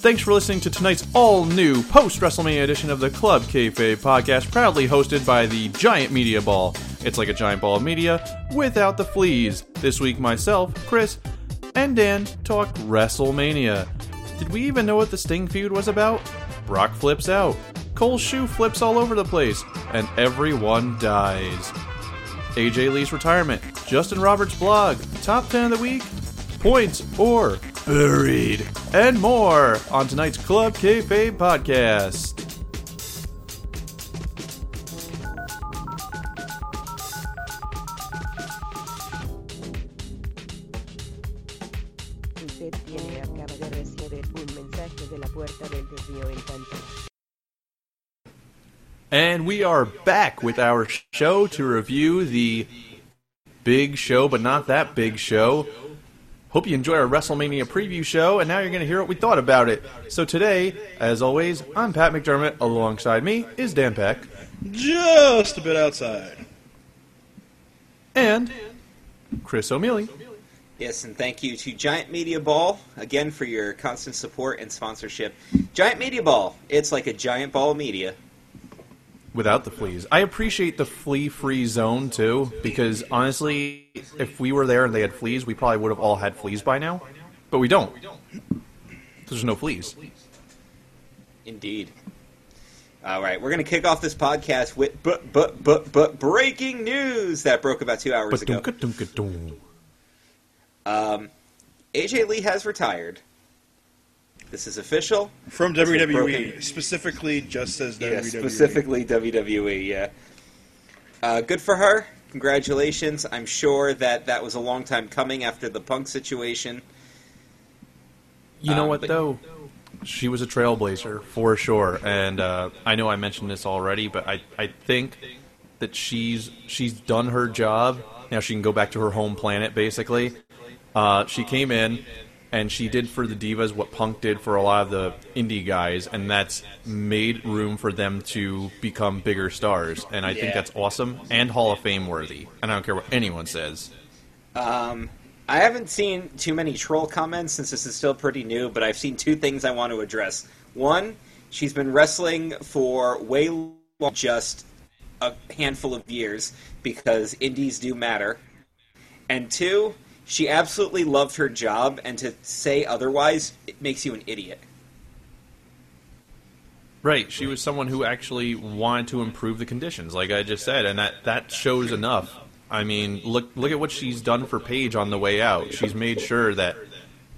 Thanks for listening to tonight's all new post WrestleMania edition of the Club Kayfabe podcast, proudly hosted by the Giant Media Ball. It's like a giant ball of media without the fleas. This week, myself, Chris, and Dan talk WrestleMania. Did we even know what the Sting feud was about? Brock flips out, Cole's shoe flips all over the place, and everyone dies. AJ Lee's retirement, Justin Roberts' blog, top 10 of the week, points or buried, and more on tonight's Club Kayfabe podcast. Usted tiene acaba de recibir un mensaje de la puerta del desvío en. And we are back with our show to review the big show, but not that big show. Hope you enjoy our WrestleMania preview show, and now you're going to hear what we thought about it. So today, as always, I'm Pat McDermott. Alongside me is Dan Peck Just a bit outside. and Chris O'Mealy. Yes, and thank you to Giant Media Ball again for your constant support and sponsorship. Giant Media Ball, it's like a giant ball of media. Without the fleas. I appreciate the flea free zone too, because honestly, if we were there and they had fleas, we probably would have all had fleas by now. But we don't. There's no fleas. Indeed. All right, we're going to kick off this podcast with but but but but breaking news that broke about two hours ago. Um, AJ Lee has retired. This is official. From That's what WWE, specifically just says Yeah, WWE. specifically WWE. Yeah. Uh, good for her. Congratulations. I'm sure that that was a long time coming after the Punk situation. You know Um, what but- though? She was a trailblazer for sure, and uh, I know I mentioned this already, but I, I think that she's she's done her job. Now she can go back to her home planet. Basically, uh, she came in and she did for the divas what Punk did for a lot of the indie guys, and that's made room for them to become bigger stars. And I think Yeah. that's awesome and Hall of Fame worthy. And I don't care what anyone says. Um, I haven't seen too many troll comments since this is still pretty new, but I've seen two things I want to address. One, she's been wrestling for way long, just a handful of years because indies do matter. And two, she absolutely loved her job, and to say otherwise, it makes you an idiot. Right. She was someone who actually wanted to improve the conditions, like I just said, and that, that shows enough. I mean, look look at what she's done for Paige on the way out. She's made sure that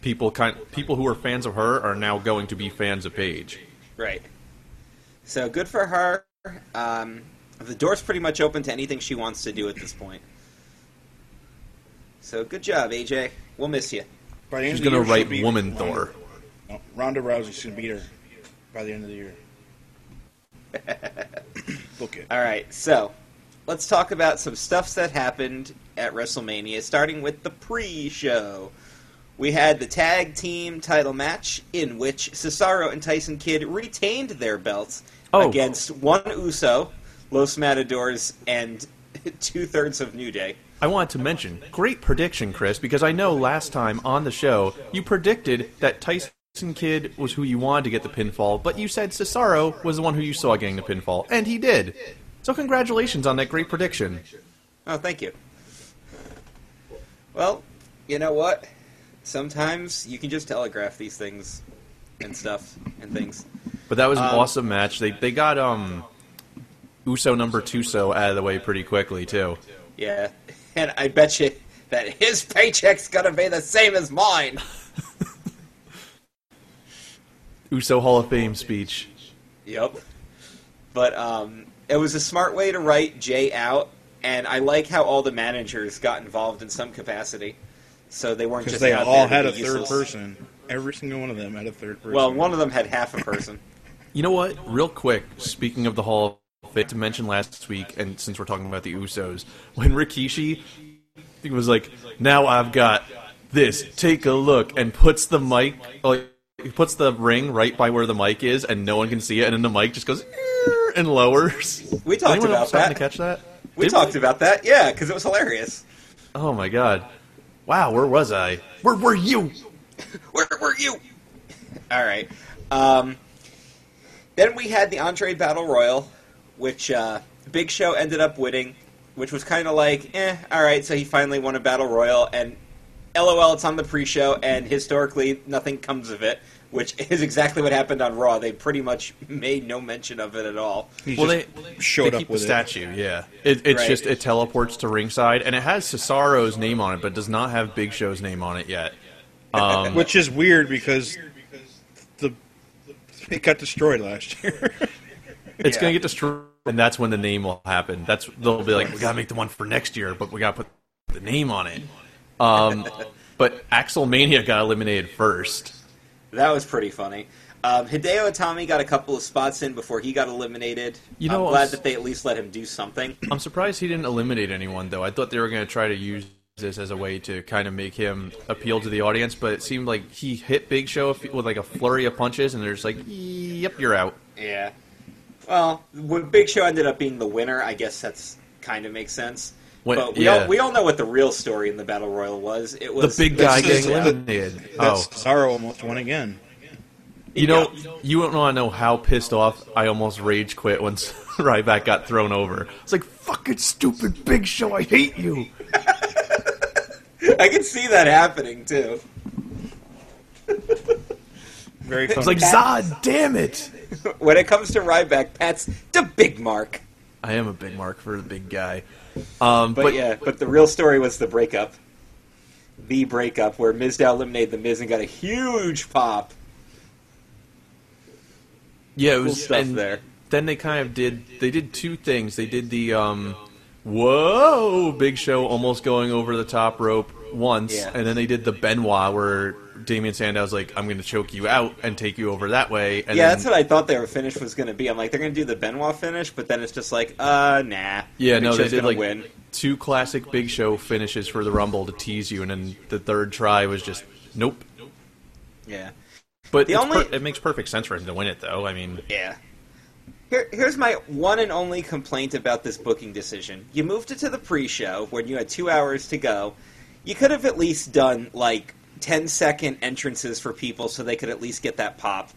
people kind people who are fans of her are now going to be fans of Paige. Right. So good for her. Um, the door's pretty much open to anything she wants to do at this point. So good job, AJ. We'll miss you. By the end She's going to write Woman Ronda- Thor. No, Ronda Rousey's going to beat her by the end of the year. Book it. All right, so let's talk about some stuffs that happened at WrestleMania, starting with the pre-show. We had the tag team title match in which Cesaro and Tyson Kidd retained their belts Oh. against one Uso, Los Matadors, and two thirds of New Day. I wanted to mention, great prediction, Chris, because I know last time on the show you predicted that Tyson Kidd was who you wanted to get the pinfall, but you said Cesaro was the one who you saw getting the pinfall, and he did. So congratulations on that great prediction. Oh, thank you. Well, you know what? Sometimes you can just telegraph these things and stuff and things. But that was an Um, awesome match. They they got um Uso number two so out of the way pretty quickly too. Yeah, and I bet you that his paycheck's gonna be the same as mine. Uso Hall of Fame speech. Yep. But um, it was a smart way to write Jay out, and I like how all the managers got involved in some capacity, so they weren't just they out all there had a be third person. Every single one of them had a third person. Well, one of them had half a person. You know what? Real quick, speaking of the Hall of Fame, to mention last week, and since we're talking about the Usos, when Rikishi he was like, "Now I've got this. Take a look," and puts the mic like he puts the ring right by where the mic is, and no one can see it, and then the mic just goes and lowers. We talked Anyone about else that. to catch that? We Did talked about that, yeah, because it was hilarious. Oh my god! Wow, where was I? Where were you? Where were you? All right. Um, then we had the Andre Battle Royal, which uh, Big Show ended up winning, which was kind of like, eh, all right. So he finally won a Battle Royal, and LOL, it's on the pre-show, and historically nothing comes of it, which is exactly what happened on Raw. They pretty much made no mention of it at all. He Well, just they showed they up with the it. statue. Yeah, it, it's Right. just it teleports to ringside, and it has Cesaro's name on it, but does not have Big Show's name on it yet. Um, Which is weird because the it got destroyed last year. it's Yeah. gonna get destroyed, and that's when the name will happen. That's they'll be like, we gotta make the one for next year, but we gotta put the name on it. Um, but Axel Mania got eliminated first. That was pretty funny. Um, Hideo Itami got a couple of spots in before he got eliminated. You know, I'm glad that they at least let him do something. I'm surprised he didn't eliminate anyone though. I thought they were gonna try to use this as a way to kind of make him appeal to the audience, but it seemed like he hit Big Show with like a flurry of punches, and they're just like, "Yep, you're out." Yeah. Well, when Big Show ended up being the winner, I guess that's kind of makes sense. What- but we yeah. all we all know what the real story in the battle royal was. It was The big guy getting eliminated. That's Oh, Cesaro almost won again. you know, you don't want to know how pissed off I almost rage quit once Ryback got thrown over. It's like fucking stupid Big Show. I hate you. I can see that happening too. Very funny. It's like Zod, damn it. When it comes to Ryback, Pat's the big mark. I am a big mark for the big guy. Um, But, but, yeah, but the real story was the breakup. The breakup where Mizdow eliminated the Miz and got a huge pop. yeah, it Cool was stuff and there. Then they kind of did. They did two things. They did the um, whoa, Big Show almost going over the top rope once, Yeah. and then they did the Benoit where Damien Sandow's like, "I'm going to choke you out and take you over that way." And yeah, then, that's what I thought their finish was going to be. I'm like, they're going to do the Benoit finish, but then it's just like, uh, nah. Yeah, Big no, they did like win. two classic Big Show finishes for the Rumble to tease you, and then the third try was just nope. Yeah, But The only- per- it makes perfect sense for him to win it, though. I mean, yeah. Here, here's my one and only complaint about this booking decision. You moved it to the pre-show when you had two hours to go. You could have at least done like 10 second entrances for people so they could at least get that pop.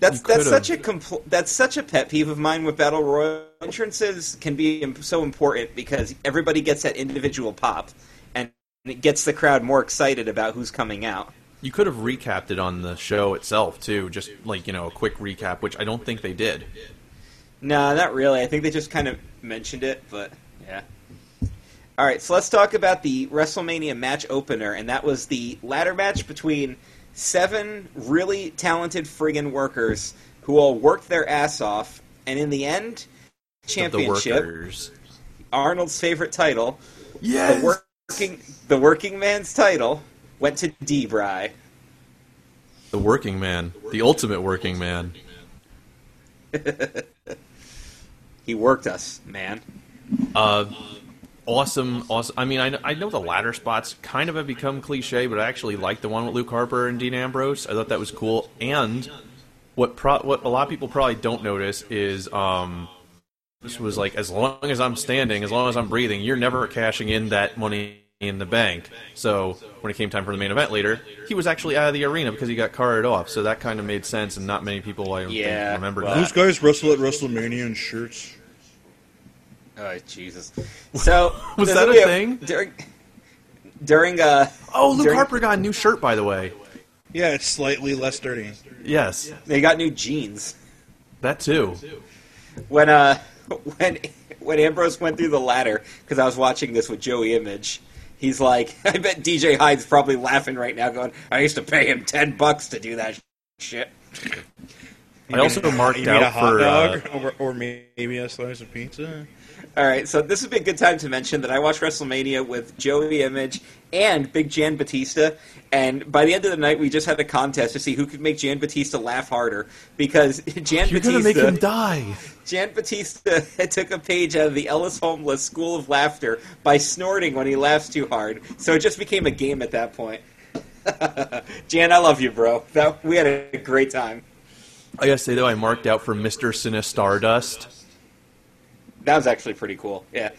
That's that's such a compl- that's such a pet peeve of mine with battle royal entrances can be so important because everybody gets that individual pop and it gets the crowd more excited about who's coming out. you could have recapped it on the show itself too, just like you know a quick recap, which I don't think they did. No, not really. I think they just kind of mentioned it, but yeah. All right, so let's talk about the WrestleMania match opener, and that was the ladder match between seven really talented friggin' workers who all worked their ass off, and in the end, The championship, workers. Arnold's favorite title, Yes. the working the working man's title, went to D-Bry. the working man, the ultimate working man. He worked us, man. Uh, awesome, awesome. I mean, I, kn- I know the ladder spots kind of have become cliche, but I actually like the one with Luke Harper and Dean Ambrose. I thought that was cool. And what pro- what a lot of people probably don't notice is um, this was like as long as I'm standing, as long as I'm breathing, you're never cashing in that money in the bank. So when it came time for the main event later, he was actually out of the arena because he got carted off. So that kind of made sense, and not many people I don't Yeah, think remembered well- that. Those guys wrestle at WrestleMania in shirts. Oh Jesus! So Was that gonna a thing? during during uh Oh, Luke during- Harper got a new shirt, by the way. Yeah, it's slightly less dirty. Yes, they got new jeans that too. when uh when when Ambrose went through the ladder because I was watching this with Joey Image. He's like, I bet DJ Hyde's probably laughing right now, going, "I used to pay him ten bucks to do that shit." I also marked You mean a out hot for uh, dog or, or maybe a slice of pizza. All right, so this would be a good time to mention that I watched WrestleMania with Joey Image and Big Jan Batista, and by the end of the night, we just had a contest to see who could make Jan Batista laugh harder because Jan You're Batista. gonna make him die. Jan Batista took a page out of the Ellis Homeless School of Laughter by snorting when he laughs too hard. So it just became a game at that point. Jan, I love you, bro. That, we had a great time. I gotta say though, I marked out for Mister Sinistardust. That was actually pretty cool. Yeah.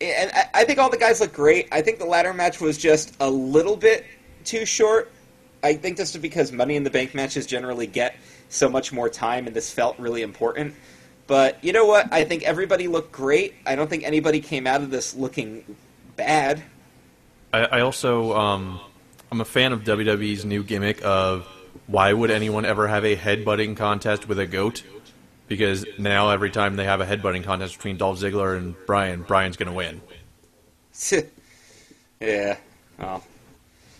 And I, I think all the guys look great. I think the ladder match was just a little bit too short. I think this is because Money in the Bank matches generally get so much more time, and this felt really important. But you know what? I think everybody looked great. I don't think anybody came out of this looking bad. I, I also um, I'm a fan of WWE's new gimmick of why would anyone ever have a headbutting contest with a goat? Because now every time they have a headbutting contest between Dolph Ziggler and Brian, Brian's going to win. yeah. Well,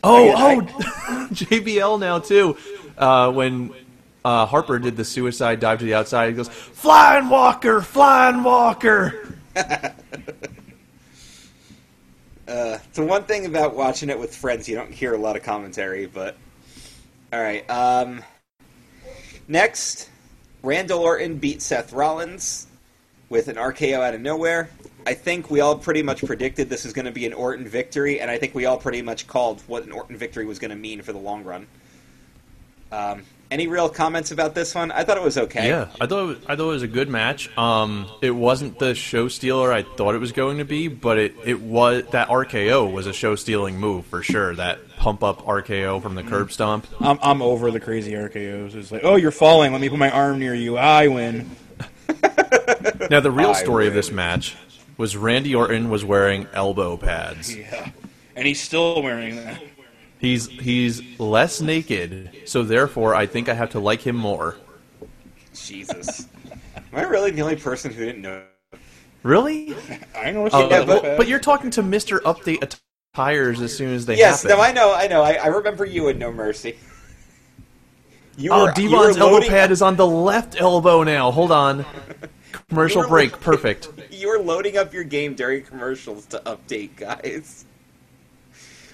Oh, I- oh, JBL now too. Uh, when uh, Harper did the suicide dive to the outside, he goes, "Flying Walker, Flying Walker." Uh, the one thing about watching it with friends, you don't hear a lot of commentary, but all right. Um, next, Randall Orton beat Seth Rollins with an RKO out of nowhere. I think we all pretty much predicted this was going to be an Orton victory, and I think we all pretty much called what an Orton victory was going to mean for the long run. Um, any real comments about this one? I thought it was okay. Yeah, I thought it was, I thought it was a good match. Um, it wasn't the show stealer I thought it was going to be, but it, it was that RKO was a show stealing move for sure. That pump up RKO from the curb stomp. I'm, I'm over the crazy RKOs. It's like, oh, you're falling. Let me put my arm near you. I win. Now the real I story of this match was Randy Orton was wearing elbow pads. Yeah. And he's still wearing that. He's he's less naked, so therefore I think I have to like him more. Jesus. Am I really the only person who didn't know? Really? I know what's Uh, Yeah, but, but- but you're talking to Mister Update Attires as soon as they Yes, happen. Yes, no, I know, I know. I, I remember you in No Mercy. You Oh, were, Devon's elbow loading, pad is on the left elbow now. Hold on. Commercial break. Perfect. You were loading up your game during commercials to update, guys.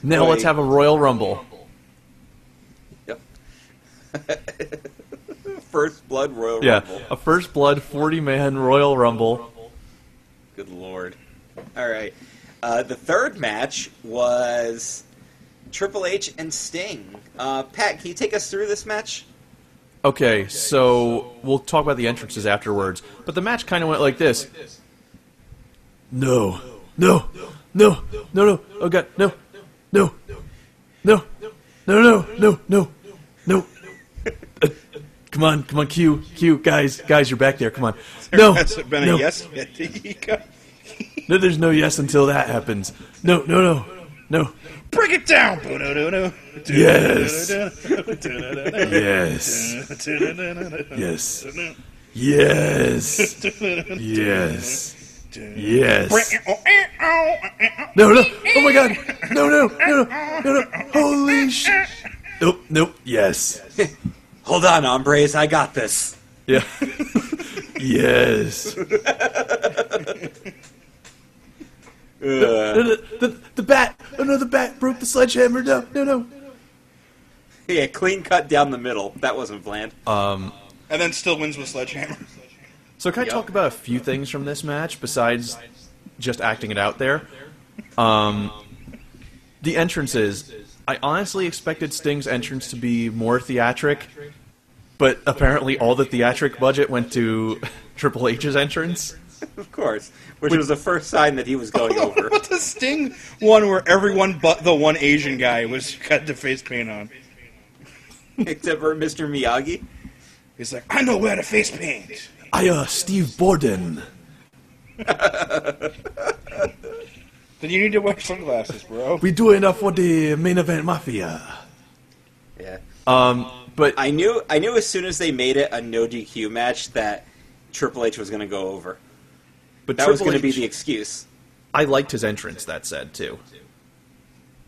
Now Wait. let's have a Royal Rumble. Yep. First Blood Royal Yeah, Rumble. a first blood 40 man Royal Rumble. Good lord. All right. Uh, the third match was Triple H and Sting. Uh, Pat, can you take us through this match? Okay, so we'll talk about the entrances afterwards. But the match kind of went like this. No, no, no, no, no. Oh god, no, no, no, no, no, no, no, no. Come on, come on, Q, Q, guys, guys, you're back there. Come on. No, Has it been no, a yes yet? Ika? no. There's no yes until that happens. No, no, no, no. Break it down. Yes. Yes, yes, yes, yes. Yes. No, no. Oh my god. No, no, no, no, no, no. Holy shit. Nope, nope. Yes. Hold on, hombres, I got this. Yeah. yes. Uh, No, no, the, the bat. Oh no, the bat broke the sledgehammer. No, no, no. yeah, clean cut down the middle. That wasn't planned. Um, And then still wins with Sledgehammer. so can I Yep. talk about a few things from this match besides just acting it out there? Um, the entrances. I honestly expected Sting's entrance to be more theatric, but apparently all the theatric budget went to Triple H's entrance. Of course. Which was the first sign that he was going over. What the Sting one where everyone but the one Asian guy was got the face paint on? Except for Mr. Miyagi. He's like, I know where to face paint. I, uh, Steve Borden. Then you need to wear sunglasses, bro. We do enough for the main event mafia. Yeah. Um, but I knew I knew as soon as they made it a no DQ match that Triple H was going to go over. But That was going to be the excuse. I liked his entrance. That said, too.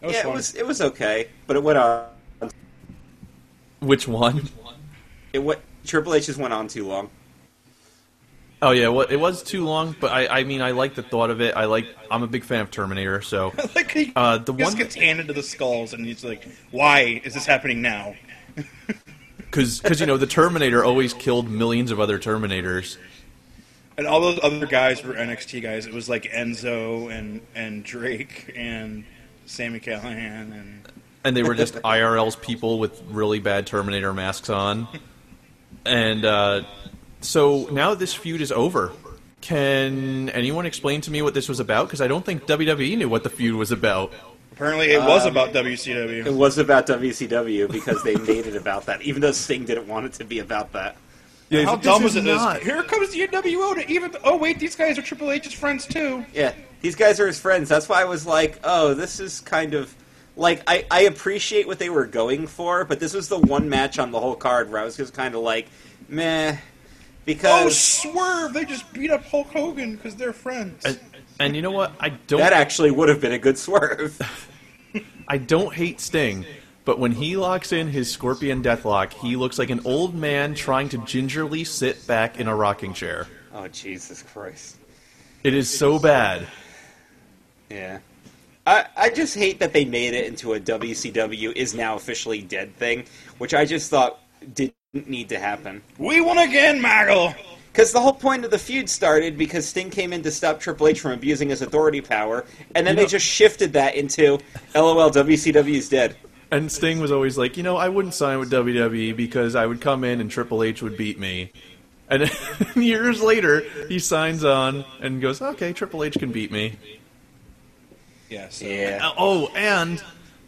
That was yeah, fun. it was it was okay, but it went on. Which one? It went, Triple H just went on too long. Oh yeah, well, it was too long, but I, I mean, I like the thought of it. I like. I'm a big fan of Terminator, so like he Uh, the just one- gets handed to the skulls, and he's like, "Why is this happening now?" because you know the Terminator always killed millions of other Terminators. And all those other guys were NXT guys. It was like Enzo and and Drake and Sami Callihan and and they were just IRL's people with really bad Terminator masks on. And uh, so now this feud is over. Can anyone explain to me what this was about? Because I don't think WWE knew what the feud was about. Apparently, it was Um, about WCW. It was about WCW because they made it about that, even though Sting didn't want it to be about that. Yeah, How this dumb is is it? This? not- Here comes the NWO to even. Oh wait, these guys are Triple H's friends too. Yeah, these guys are his friends. That's why I was like, oh, this is kind of like I, I appreciate what they were going for, but this was the one match on the whole card where I was just kind of like, meh, Oh, swerve! They just beat up Hulk Hogan because they're friends. And, and you know what? I don't. that actually would have been a good swerve. I don't hate Sting, but when he locks in his Scorpion Deathlock, he looks like an old man trying to gingerly sit back in a rocking chair. oh Jesus Christ! It is so bad. Yeah. I, I just hate that they made it into a WCW is now officially dead thing, which I just thought didn't need to happen. we won again, Maggle. Because the whole point of the feud started because Sting came in to stop Triple H from abusing his authority power, and then You they just shifted that into LOL WCW is dead. And Sting was always like, you know, I wouldn't sign with WWE because I would come in and Triple H would beat me. And years later, he signs on and goes, okay, Triple H can beat me. Yes. Yeah. Uh, Oh, and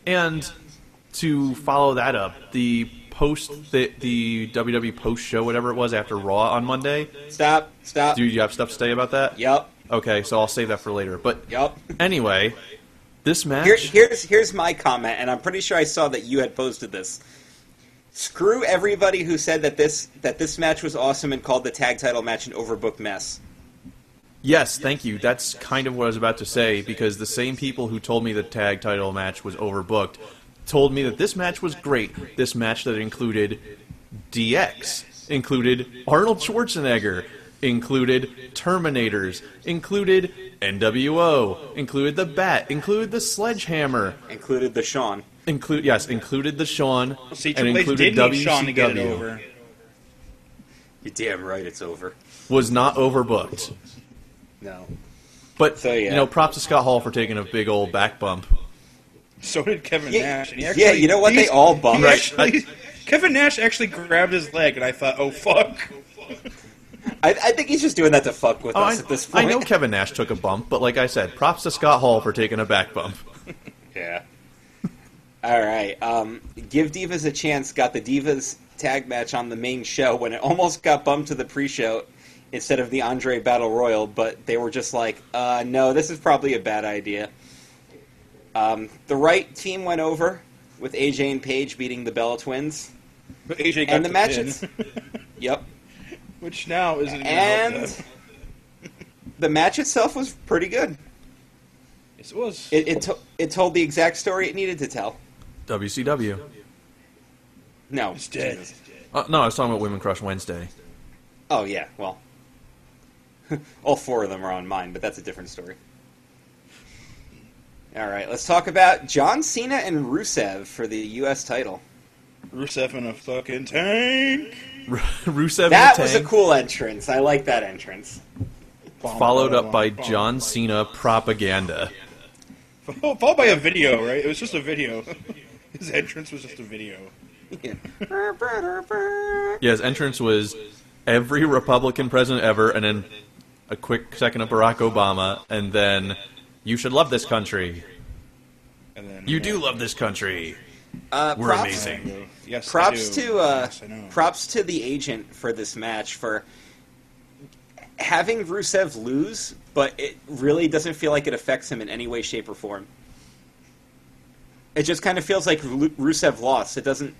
and to follow that up, the post the the WWE post show, whatever it was after Raw on Monday. Stop. Stop. Do you have stuff to say about that? Yep. Okay, so I'll save that for later. But Yup. anyway, this match. Here, here's here's my comment, and I'm pretty sure I saw that you had posted this. Screw everybody who said that this that this match was awesome and called the tag title match an overbooked mess. Yes, thank you. That's kind of what I was about to say because the same people who told me the tag title match was overbooked told me that this match was great. This match that included DX, included Arnold Schwarzenegger, included Terminators, included NWO, included the Bat, included the Sledgehammer, Included the Sean. include yes, included the Sean, See, and Triple H included did need Sean to get it WCW. over. You're damn right, it's over. Was not overbooked. No. But So, yeah. you know, props to Scott Hall for taking a big old back bump. So did Kevin Yeah, Nash. And he yeah, you know what? They he's- all he bummed. actually- Kevin Nash actually grabbed his leg, and I thought, "Oh fuck!" I, I think he's just doing that to fuck with Oh, us I, at this point. I know Kevin Nash took a bump, but like I said, props to Scott Hall for taking a back bump. Yeah. All right. Um, Give Divas a chance. Got the Divas tag match on the main show when it almost got bumped to the pre-show instead of the Andre Battle Royal, but they were just like, uh, "No, this is probably a bad idea." Um, the right team went over with AJ and Paige beating the Bella Twins. But AJ got And the matches- pin, Yep. Which now isn't even And helped the match itself was pretty good. Yes, it was. It it, to- it told the exact story it needed to tell. WCW. No, It's dead. Jesus. Uh, no, I was talking about Women Crush Wednesday. Oh yeah, well, all four of them are on mine, but that's a different story. All right, let's talk about John Cena and Rusev for the U.S. title. Rusev in a fucking tank. Rusev in That the was a cool entrance. I like that entrance. followed up by John Cena propaganda. Followed by a video, right? It was just a video. His entrance was just a video. Yeah, his entrance was every Republican president ever, and then a quick second of Barack Obama, and then you should love this country. And then You do love this country. Uh, We're props, amazing. Yes, Props to uh, yes, props to the agent for this match for having Rusev lose, but it really doesn't feel like it affects him in any way, shape, or form. It just kind of feels like Rusev lost. It doesn't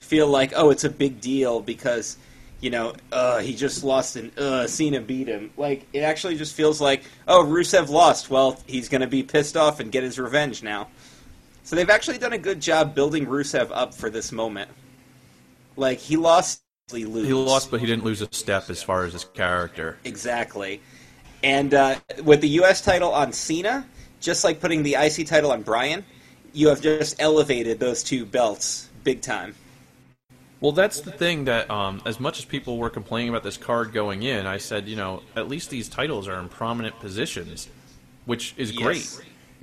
feel like oh, it's a big deal because you know uh, he just lost and uh, Cena beat him. Like it actually just feels like oh, Rusev lost. Well, he's going to be pissed off and get his revenge now. So they've actually done a good job building Rusev up for this moment. Like he lost, he. He lost, but he didn't lose a step as far as his character. exactly. And uh, with the U.S. title on Cena, just like putting the IC title on Bryan, you have just elevated those two belts big time. Well, that's the thing that, um, as much as people were complaining about this card going in, I said, you know, at least these titles are in prominent positions, which is great.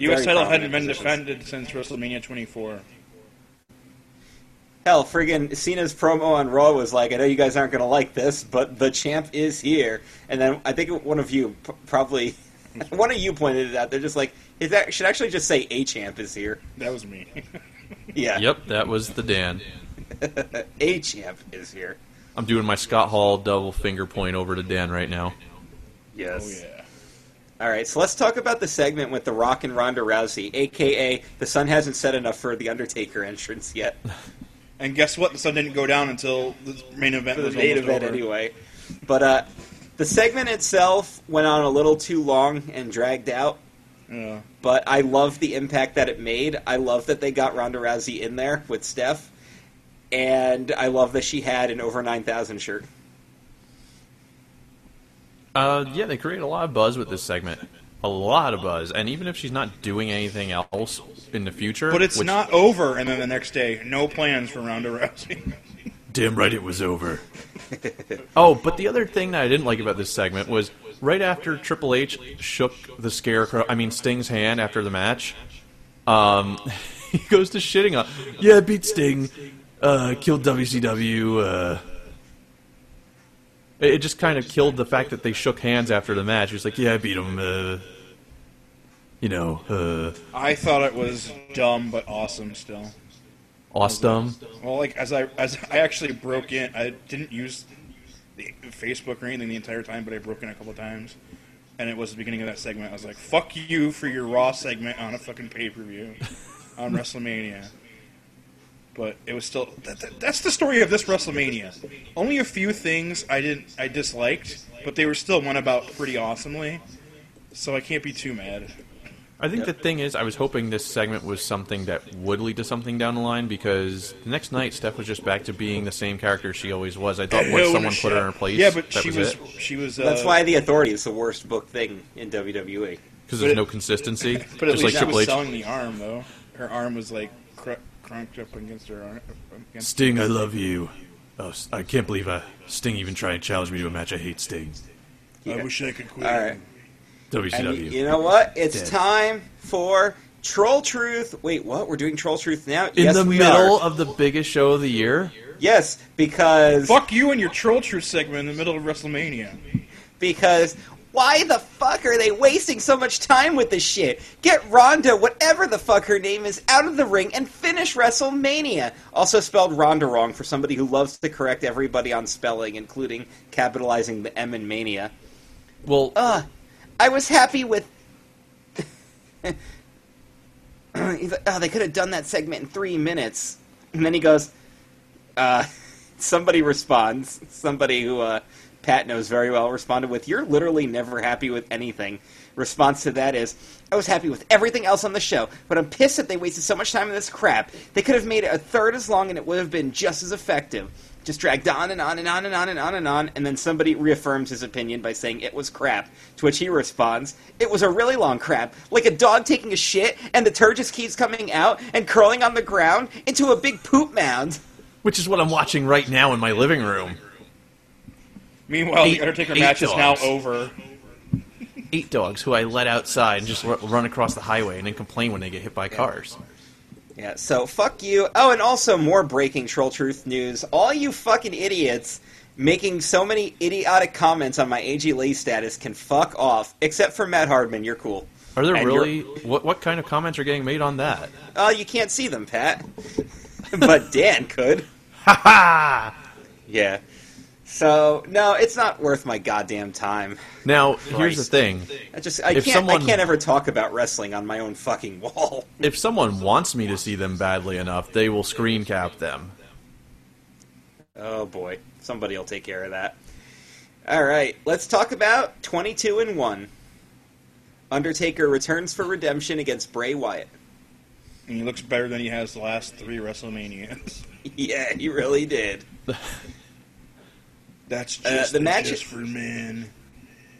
Yes. U.S. Title hadn't been positions. defended since WrestleMania 24. Hell, friggin' Cena's promo on Raw was like, "I know you guys aren't going to like this, but the champ is here." And then I think one of you, probably one of you, pointed it out. They're just like, It ac- should actually just say A Champ is here. That was me. Yeah. Yep, that was the Dan. A Champ is here. I'm doing my Scott Hall double finger point over to Dan right now. Yes. oh yeah. All right, so let's talk about the segment with The Rock and Ronda Rousey, aka the sun hasn't set enough for the Undertaker entrance yet. And guess what? The sun didn't go down until the main event the was main event over. anyway. But uh, the segment itself went on a little too long and dragged out. Yeah. But I love the impact that it made. I love that they got Ronda Rousey in there with Steph, and I love that she had an over nine thousand shirt. Uh, yeah, they create a lot of buzz with this segment. A lot of buzz, and even if she's not doing anything else in the future, But it's which- not over, and then the next day, no plans for Ronda Rousey. Damn right it was over. oh, but the other thing that I didn't like about this segment was right after Triple H shook the scarecrow, I mean Sting's hand after the match. Um, he goes to shitting on, yeah, beat Sting, uh, killed WCW. Uh, it it just kind of killed the fact that they shook hands after the match. He was like, yeah, I beat him. Uh, you know, uh, I thought it was dumb but awesome still. awesome. Well, like as I as I actually broke in, I didn't use the Facebook or anything the entire time, but I broke in a couple times, and it was the beginning of that segment. I was like, "Fuck you for your Raw segment on a fucking pay per view on WrestleMania." But it was still that, that, that's the story of this WrestleMania. Only a few things I didn't I disliked, but they were still went about pretty awesomely. So I can't be too mad. I think the thing is, I was hoping this segment was something that would lead to something down the line because the next night Steph was just back to being the same character she always was. I thought Hell once in a someone put her in her place, Yeah, but that she was, was, she was. Uh, That's why the Authority is the worst book thing in. WWE. because there's but no consistency. But at just least like she Triple was H. selling the arm, though. Her arm was like cr- crunked up against her. Against Sting, I love you. Oh, I can't believe uh, Sting even tried to challenge me to a match. I hate Sting. I wish I could quit. All right. And WCW. y- you know what? It's Dead. time for Troll Truth. Wait, what? We're doing Troll Truth now? in yes, the we middle are. of the biggest show of the year. Yes, because Fuck you and your Troll Truth segment in the middle of WrestleMania. because why the fuck are they wasting so much time with this shit? Get Ronda, whatever the fuck her name is, out of the ring and finish WrestleMania. Also spelled Ronda wrong for somebody who loves to correct everybody on spelling, including capitalizing the M in Mania. Well, Uh, I was happy with. Oh, they could have done that segment in three minutes. And then he goes, uh, somebody responds, somebody who uh, Pat knows very well responded with, You're literally never happy with anything. Response to that is, I was happy with everything else on the show, but I'm pissed that they wasted so much time on this crap. They could have made it a third as long and it would have been just as effective. Just dragged on and on and on and on and on and on, and then somebody reaffirms his opinion by saying it was crap. To which he responds, It was a really long crap, like a dog taking a shit, and the turd just keeps coming out and curling on the ground into a big poop mound. which is what I'm watching right now in my living room. Meanwhile, Eight- the Undertaker eight match is now over. Eight dogs who I let outside and just ru- run across the highway and then complain when they get hit by cars. Yeah, so fuck you. Oh, and also more breaking troll truth news. All you fucking idiots making so many idiotic comments on my AJ Lee status can fuck off. Except for Matt Hardman, you're cool. Are there And really what what kind of comments are getting made on that? Oh, you can't see them, Pat. but Dan could. Ha ha! Yeah. So no, it's not worth my goddamn time. Now here's the thing: I just I If can't someone- I can't ever talk about wrestling on my own fucking wall. if someone wants me to see them badly enough, they will screen cap them. Oh boy, somebody will take care of that. All right, let's talk about 22 and 1. Undertaker returns for redemption against Bray Wyatt. And he looks better than he has the last three WrestleManias. yeah, he really did. That's Uh, just the match- just for men.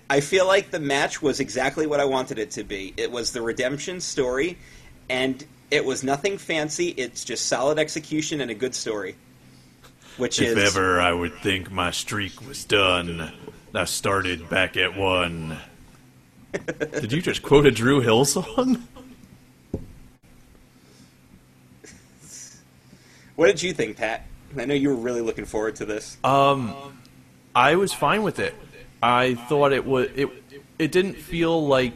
I feel like the match was exactly what I wanted it to be. It was the redemption story, and it was nothing fancy. It's just solid execution and a good story. Which If is ever I would think my streak was done, I started back at one. Did you just quote a Dru Hill song? What did you think, Pat? I know you were really looking forward to this. Um, I was fine with it. I thought it would. It it didn't feel like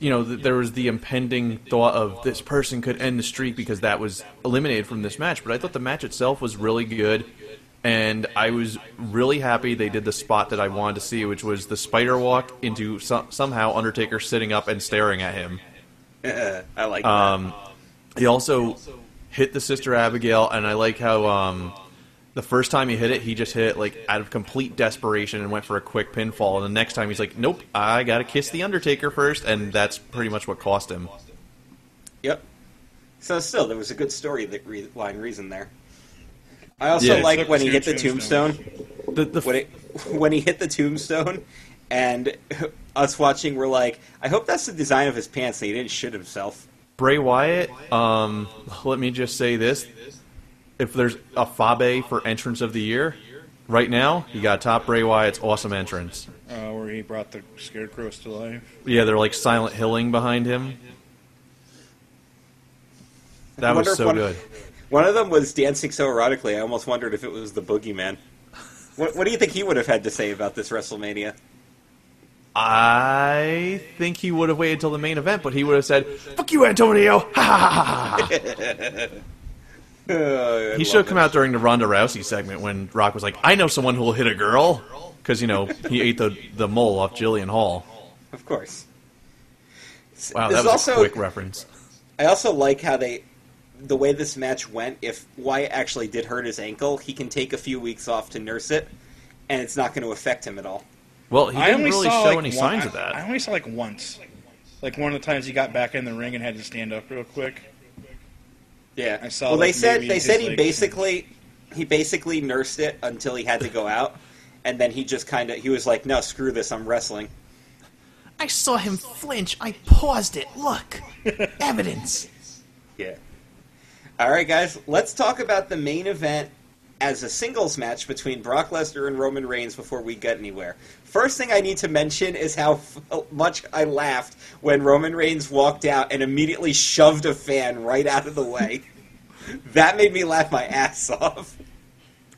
you know, th- there was the impending thought of this person could end the streak because that was eliminated from this match. But I thought the match itself was really good, and I was really happy they did the spot that I wanted to see, which was the spider walk into some, somehow Undertaker sitting up and staring at him. I like Um, he also hit the Sister Abigail, and I like how um, the first time he hit it, he just hit it like out of complete desperation and went for a quick pinfall. And the next time he's like, "Nope, I gotta kiss the Undertaker first, and that's pretty much what cost him. Yep. So still, there was a good story that re- line reason there. I also Yeah. like when he hit the tombstones. tombstone. The, the when it when he hit the tombstone, and us watching, we're like, I hope that's the design of his pants, and he didn't shit himself. Bray Wyatt. Um, let me just say this: if there's a Fabe for entrance of the year, right now you got top Bray Wyatt's awesome entrance. Uh, where he brought the scarecrows to life. Yeah, they're like silent hilling behind him. That was so one- good. One of them was dancing so erotically, I almost wondered if it was the Boogeyman. What, what do you think he would have had to say about this WrestleMania? I think he would have waited till the main event, but he would have said, "Fuck you, Antonio!" Ha ha ha ha. Uh, He should have come out during the Ronda Rousey segment when Rock was like, "I know someone who will hit a girl," because you know he ate the the mole off Jillian Hall. Of course. Wow, This that is was also- a quick reference. I also like how they, the way this match went. If Wyatt actually did hurt his ankle, he can take a few weeks off to nurse it, and it's not going to affect him at all. Well, he I didn't only really saw show like any one- signs I- of that. I only saw like once. Like one of the times he got back in the ring and had to stand up real quick. Yeah, I saw, Well, they like, said they said he legs- basically he basically nursed it until he had to go out, and then he just kind of he was like, "No, screw this, I'm wrestling." I saw him flinch. I paused it. Look, evidence. Yeah. All right, guys, let's talk about the main event as a singles match between Brock Lesnar and Roman Reigns before we get anywhere. First thing I need to mention is how f- much I laughed when Roman Reigns walked out and immediately shoved a fan right out of the way. that made me laugh my ass off.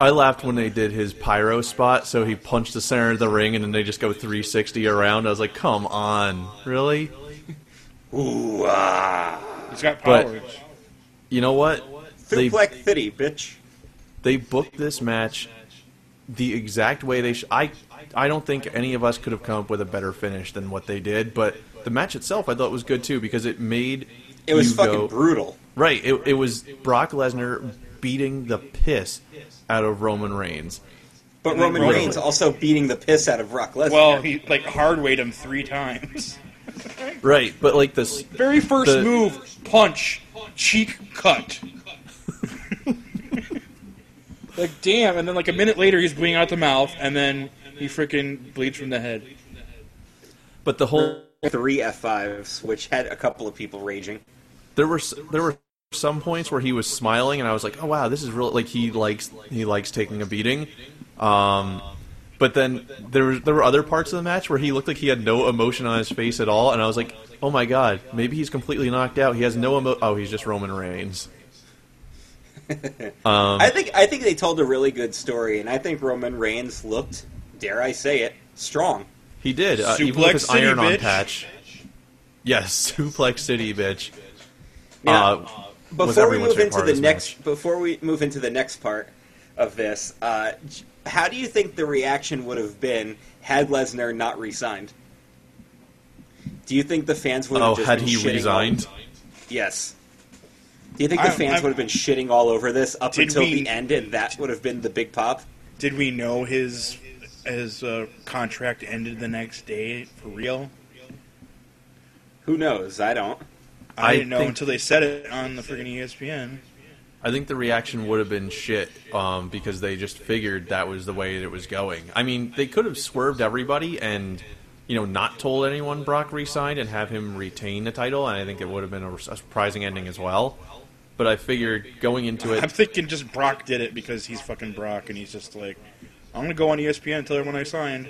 I laughed when they did his pyro spot, so he punched the center of the ring and then they just go 360 around. I was like, come on, really? Ooh, ah. He's got power. But- You know what? They, Thuplex City, bitch. they booked this match the exact way they. should. I I don't think any of us could have come up with a better finish than what they did. But the match itself, I thought was good too because it made It was you fucking go- brutal. Right. It, it was Brock Lesnar beating the piss out of Roman Reigns. But Roman Roman- Reigns also beating the piss out of Brock Lesnar. Well, he like hard weighed him three times. Right. But like this. Very first The- move, punch, cheek cut. like damn, and then like a minute later he's bleeding out the mouth, and then he freaking bleeds from the head. But the whole three F5s, which had a couple of people raging. there were there were some points where he was smiling and I was like, "Oh wow, this is really like he likes he likes taking a beating." Um but then there was there were other parts of the match where he looked like he had no emotion on his face at all and I was like, "Oh my god, maybe he's completely knocked out. He has no emo Oh, he's just Roman Reigns." um I think I think they told a really good story, and I think Roman Reigns looked, dare I say it, strong. he did. Uh, even with his City, iron on bitch. patch. Yes, Suplex City, bitch. Now, uh, before we move into the next, match. before we move into the next part of this, uh, how do you think the reaction would have been had Lesnar not resigned? Do you think the fans would have Oh, just had been he shitting all- resigned? Yes. Do you think the I'm- fans I'm- would have been shitting all over this up until we- the end, and that would have been the big pop? Did we know his his uh, contract ended the next day for real? Who knows? I don't. I, I didn't know until they said it on the freaking ESPN. I think the reaction would have been shit um, because they just figured that was the way it was going. I mean, they could have swerved everybody and you know not told anyone Brock resigned and have him retain the title, and I think it would have been a, a surprising ending as well. But I figured going into it, I'm thinking just Brock did it because he's fucking Brock, and he's just like, I'm gonna go on ESPN and tell everyone I signed.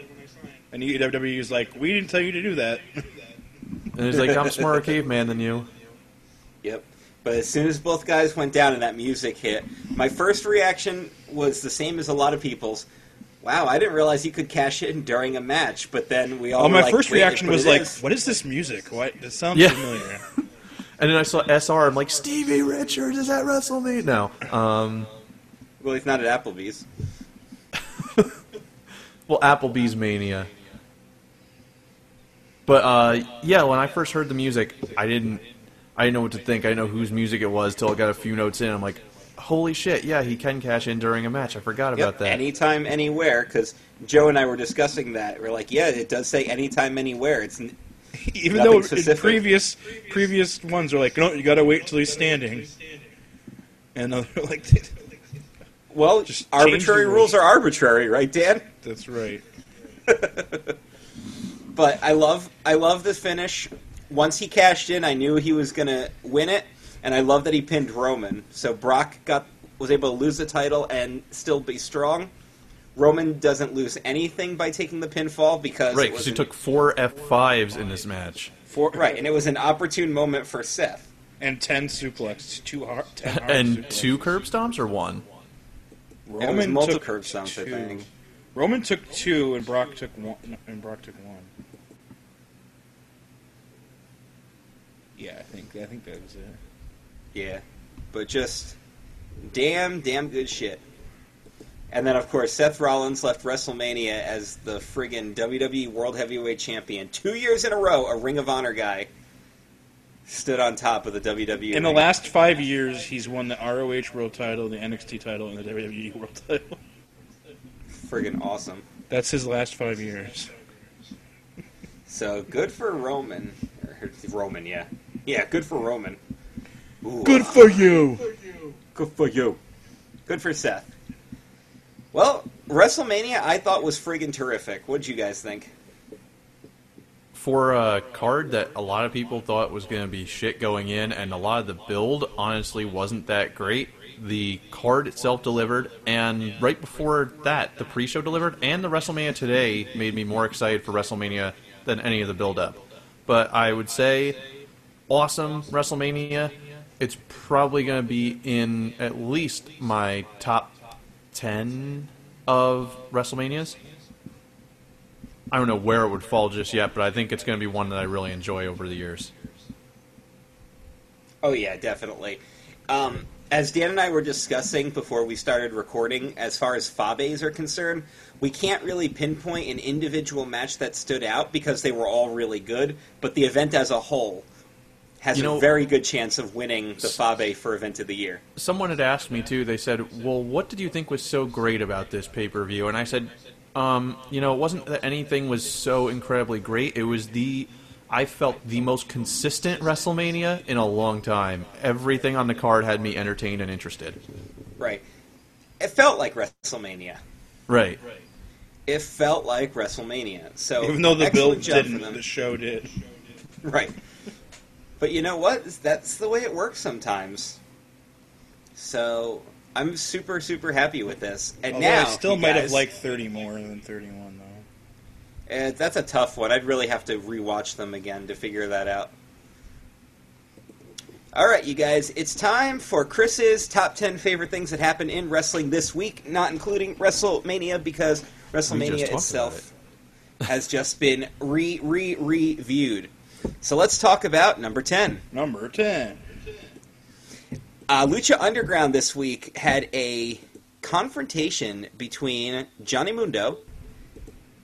And WWE is like, we didn't tell you to do that. and he's like, "I'm smarter caveman than you." Yep. But as soon as both guys went down and that music hit, my first reaction was the same as a lot of people's. Wow, I didn't realize you could cash in during a match, but then we all Oh, were my like, first reaction was like, is." "What is this music? What? This sounds Yeah. familiar." And then I saw SR. I'm like, Stevie Richards is at WrestleMania. No. Um, Well, he's not at Applebee's. Well, Applebee's Mania. But uh, yeah, when I first heard the music, I didn't, I didn't know what to think. I didn't know whose music it was till I got a few notes in. I'm like, holy shit! Yeah, he can cash in during a match. I forgot about Yep, that. anytime, anywhere. Because Joe and I were discussing that. We're like, yeah, it does say anytime, anywhere. It's n- Even though in specific. previous previous ones are like, "No, you got to wait till he's standing," and they're like, well, Just arbitrary rules are arbitrary, right, Dan? "That's right." But I love, I love the finish. Once he cashed in, I knew he was gonna win it, and I love that he pinned Roman. So Brock got was able to lose the title and still be strong. Roman doesn't lose anything by taking the pinfall because right, because he took four F5s in this match. for, right, and it was an opportune moment for Seth. And ten suplex, two hard, ten hard and suplex. two curb stomps or one? And it was multiple took curb stomps, I think. Roman took two, and Brock took one. And Brock took one. Yeah, I think I think that was it. Yeah, but just damn, damn good shit. And then, of course, Seth Rollins left WrestleMania as the friggin' WWE World Heavyweight Champion. Two years in a row, a Ring of Honor guy stood on top of the WWE. In the last five years, he's won the ROH World Title, the NXT Title, and the WWE World Title. friggin' awesome. That's his last five years. So good for Roman. Er, Roman, yeah, yeah, good for Roman. Ooh, Good for you. Good for you. Good for Seth. Well, WrestleMania I thought was friggin' terrific. What'd you guys think? For a card that a lot of people thought was going to be shit going in, and a lot of the build honestly wasn't that great. The card itself delivered, and right before that, the pre-show delivered, and the WrestleMania today made me more excited for WrestleMania than any of the build-up. But I would say, awesome WrestleMania. It's probably going to be in at least my top ten of WrestleManias. I don't know where it would fall just yet, but I think it's going to be one that I really enjoy over the years. Oh yeah, definitely. Um, as Dan and I were discussing before we started recording, as far as Fabes are concerned, we can't really pinpoint an individual match that stood out because they were all really good. But the event as a whole has You know- a very good chance of winning the Fabe for Event of the Year. Someone had asked me too. They said, "Well, what did you think was so great about this pay per view?" And I said, um, "You know, it wasn't that anything was so incredibly great. It was the I felt the most consistent WrestleMania in a long time. Everything on the card had me entertained and interested. Right. It felt like WrestleMania. Right. Right. It felt like WrestleMania. So Even though the build didn't, the show did. Right. But you know what? That's the way it works sometimes. So I'm super, super happy with this. And Although now, I still you might have liked 30 more than 31, though. Uh, that's a tough one. I'd really have to rewatch them again to figure that out. All right, you guys, it's time for Chris's top 10 favorite things that happened in wrestling this week, not including WrestleMania because WrestleMania talked itself has just been re re reviewed. So let's talk about number 10. Number 10. Uh, Lucha Underground this week had a confrontation between Johnny Mundo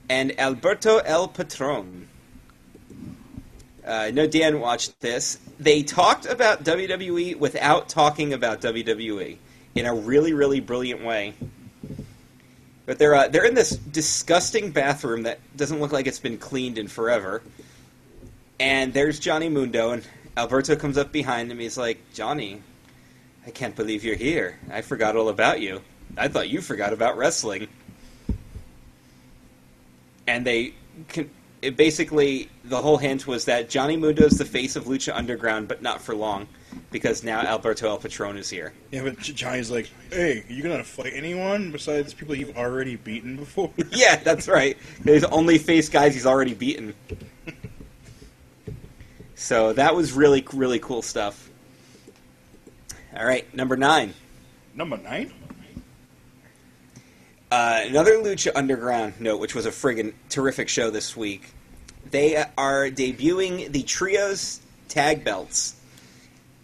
and Alberto El Patron. Uh, I know Dan watched this. They talked about WWE without talking about WWE in a really, really brilliant way. But they're uh, they're in this disgusting bathroom that doesn't look like it's been cleaned in forever. And there's Johnny Mundo, and Alberto comes up behind him. He's like, Johnny, I can't believe you're here. I forgot all about you. I thought you forgot about wrestling. And they, it basically, the whole hint was that Johnny Mundo's the face of Lucha Underground, but not for long, because now Alberto El Patron is here. Yeah, but Johnny's like, hey, you gonna fight anyone besides people you've already beaten before? yeah, that's right. He's only face guys he's already beaten. So that was really, really cool stuff. All right, number nine. Number 9? Uh, another Lucha Underground note, which was a friggin' terrific show this week. They are debuting the Trios tag belts,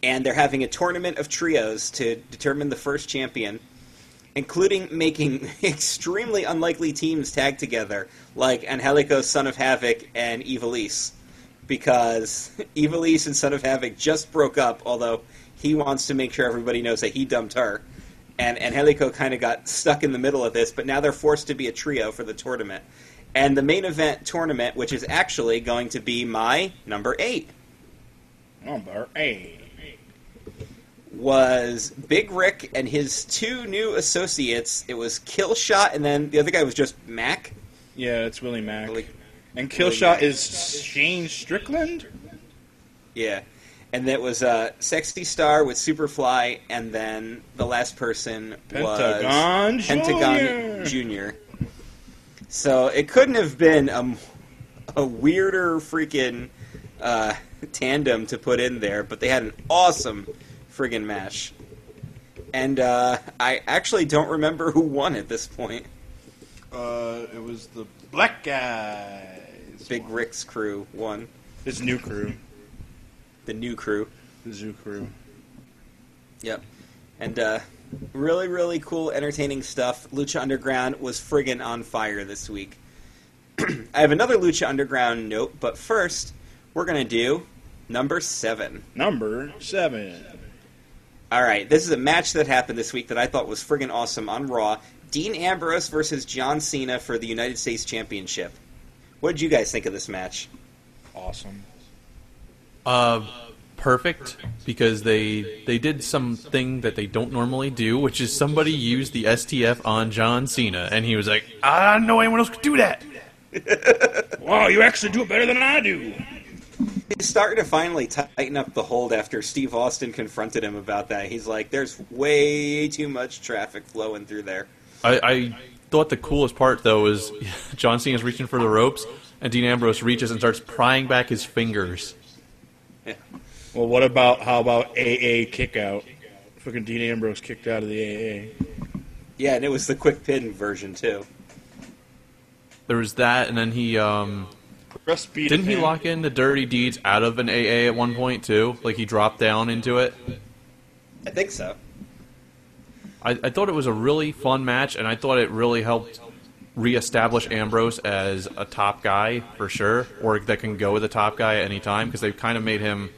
and they're having a tournament of trios to determine the first champion, including making extremely unlikely teams tag together, like Angelico, Son of Havoc, and Ivelisse, because Ivelisse and Son of Havoc just broke up, although he wants to make sure everybody knows that he dumped her and Angelico kind of got stuck in the middle of this, but now they're forced to be a trio for the tournament. And the main event tournament, which is actually going to be my number eight, Number eight. was Big Ryck and his two new associates. It was Killshot, and then the other guy was just Mack. Yeah, it's Willie Mack. Willie- and Willie Killshot Mack. is Shane Strickland. Yeah. And it was uh, Sexy Star with Superfly, and then the last person Pentagon was Pentagon Jr.. Jr. So it couldn't have been a, a weirder freaking uh, tandem to put in there, but they had an awesome friggin' match. And uh, I actually don't remember who won at this point. Uh, it was the Black Guys. Big Ryck's crew won. His new crew. The new crew. The Zoo crew. Yep. And uh, really, really cool, entertaining stuff. Lucha Underground was friggin' on fire this week. I have another Lucha Underground note, but first, we're going to do number seven. Number seven. All right, this is a match that happened this week that I thought was friggin' awesome on Raw. Dean Ambrose versus John Cena for the United States Championship. What did you guys think of this match? Awesome. Uh, perfect because they they did something that they don't normally do, which is somebody used the STF on John Cena, and he was like, "I don't know anyone else could do that." Wow, you actually do it better than I do. He's starting to finally tighten up the hold after Steve Austin confronted him about that. He's like, "There's way too much traffic flowing through there." I, I thought the coolest part though was John Cena's reaching for the ropes, and Dean Ambrose reaches and starts prying back his fingers. Well, what about how about AA kick out? Fucking Dean Ambrose kicked out of the AA. Yeah, and it was the quick pin version too. There was that, and then he um, Rest beat didn't he lock in the Dirty Deeds out of an AA at one point too? Like he dropped down into it. I think so. I, I thought it was a really fun match, and I thought it really helped reestablish Ambrose as a top guy for sure, or that can go with a top guy at any time because they've kind of made him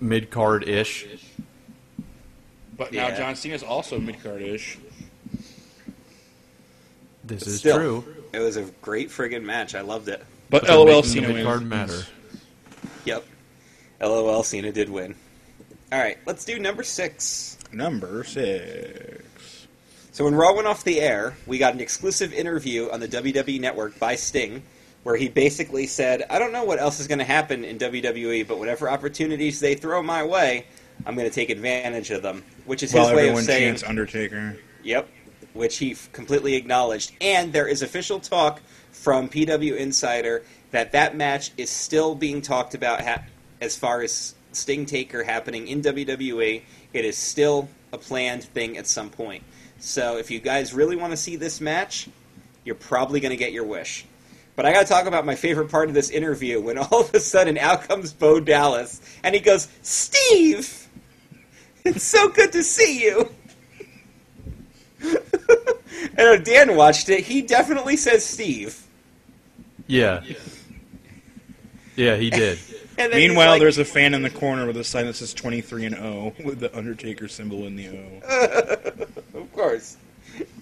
mid card ish. But now Yeah. John Cena's also mid card ish. This is Still, true. It was a great friggin' match. I loved it. But, they're LOL Cena mid-card matter. Yep. LOL, Cena did win. All right, let's do number six. Number six. So when Raw went off the air, we got an exclusive interview on the WWE Network by Sting, where he basically said, "I don't know what else is going to happen in WWE, but whatever opportunities they throw my way, I'm going to take advantage of them." Which is his way of saying, Undertaker. Yep, which he f- completely acknowledged. And there is official talk from PW Insider that that match is still being talked about ha- as far as Sting Taker happening in WWE. It is still a planned thing at some point. So if you guys really want to see this match, you're probably going to get your wish. But I got to talk about my favorite part of this interview when all of a sudden out comes Bo Dallas and he goes, Steve! It's so good to see you! and when Dan watched it, he definitely says Steve. Yeah. Yeah, he did. And Meanwhile, like- there's a fan in the corner with a sign that says 23 and O with the Undertaker symbol in the O. of course.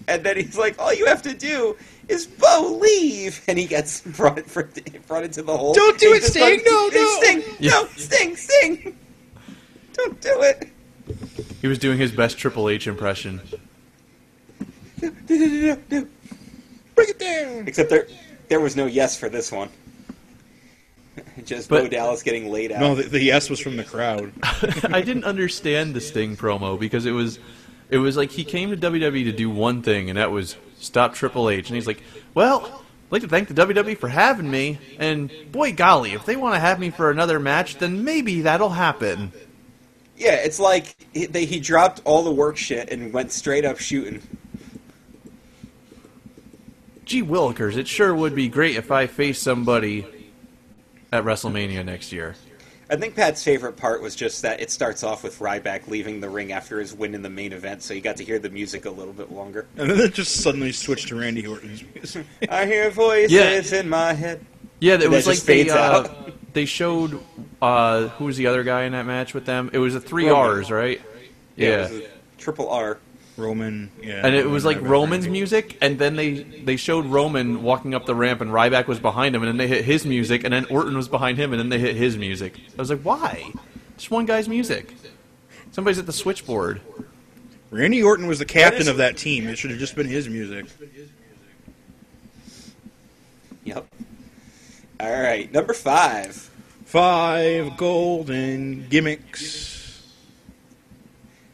And then he's like, "All you have to do is Bo leave," and he gets brought for, brought into the hole. Don't do it, Sting! goes, No, no!" Sting! Yeah. No, Sting, Sting! Don't do it! He was doing his best Triple H impression. No, no, no, no, no. Break it down! Except there, there was no yes for this one. Just But- Bo Dallas getting laid out. No, the, the yes was from the crowd. I didn't understand the Sting promo because it was it was like he came to WWE to do one thing and that was stop Triple H and he's like, "Well, I'd like to thank the WWE for having me and boy golly, if they want to have me for another match, then maybe that'll happen." Yeah, it's like he, they, he dropped all the work shit and went straight up shooting. gee willikers, it sure would be great if I faced somebody at WrestleMania next year. I think Pat's favorite part was just that it starts off with Ryback leaving the ring after his win in the main event, so you got to hear the music a little bit longer. And then it just suddenly switched to Randy Orton's music. I hear voices Yeah. in my head. Yeah, it was like just they fades uh, out. they showed uh, who was the other guy in that match with them. It was a three Roman. R's, right? it was a triple R. Roman, yeah. and it was like Ryback, Roman's Randy. music, and then they they showed Roman walking up the ramp, and Ryback was behind him, and then they hit his music, and then Orton was behind him, and then they hit his music. I was like, why? Just one guy's music. Somebody's at the switchboard. Randy Orton was the captain of that team. It should have just been his music. Yep. All right, number five. Five golden gimmicks.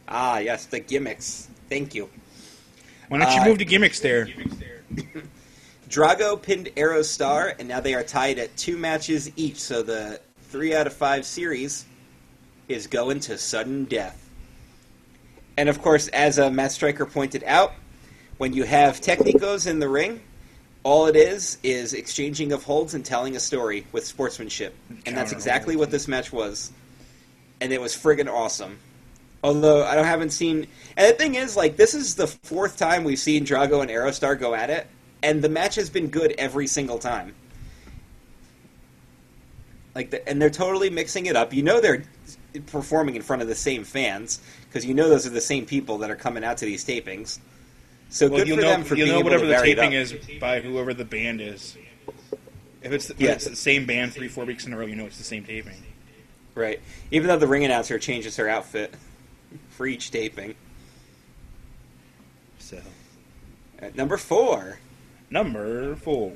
Ah, yes, the gimmicks. Thank you. Why don't you Uh, move to gimmicks there? Drago pinned Aerostar, and now they are tied at two matches each. So the three out of five series is going to sudden death. And of course, as uh, Matt Striker pointed out, when you have Technicos in the ring, all it is is exchanging of holds and telling a story with sportsmanship. And that's exactly what this match was. And it was friggin' awesome. Although I don't haven't seen, and the thing is, like this is the fourth time we've seen Drago and Aerostar go at it, and the match has been good every single time. Like, the, and they're totally mixing it up. You know they're performing in front of the same fans because you know those are the same people that are coming out to these tapings. So Well, good you'll for know, them for being know whatever the taping is by whoever the band is. If it's, if Yeah. it's the same band three, four weeks in a row, you know it's the same taping. Right. Even though the ring announcer changes her outfit for each taping. So, At number four, number four.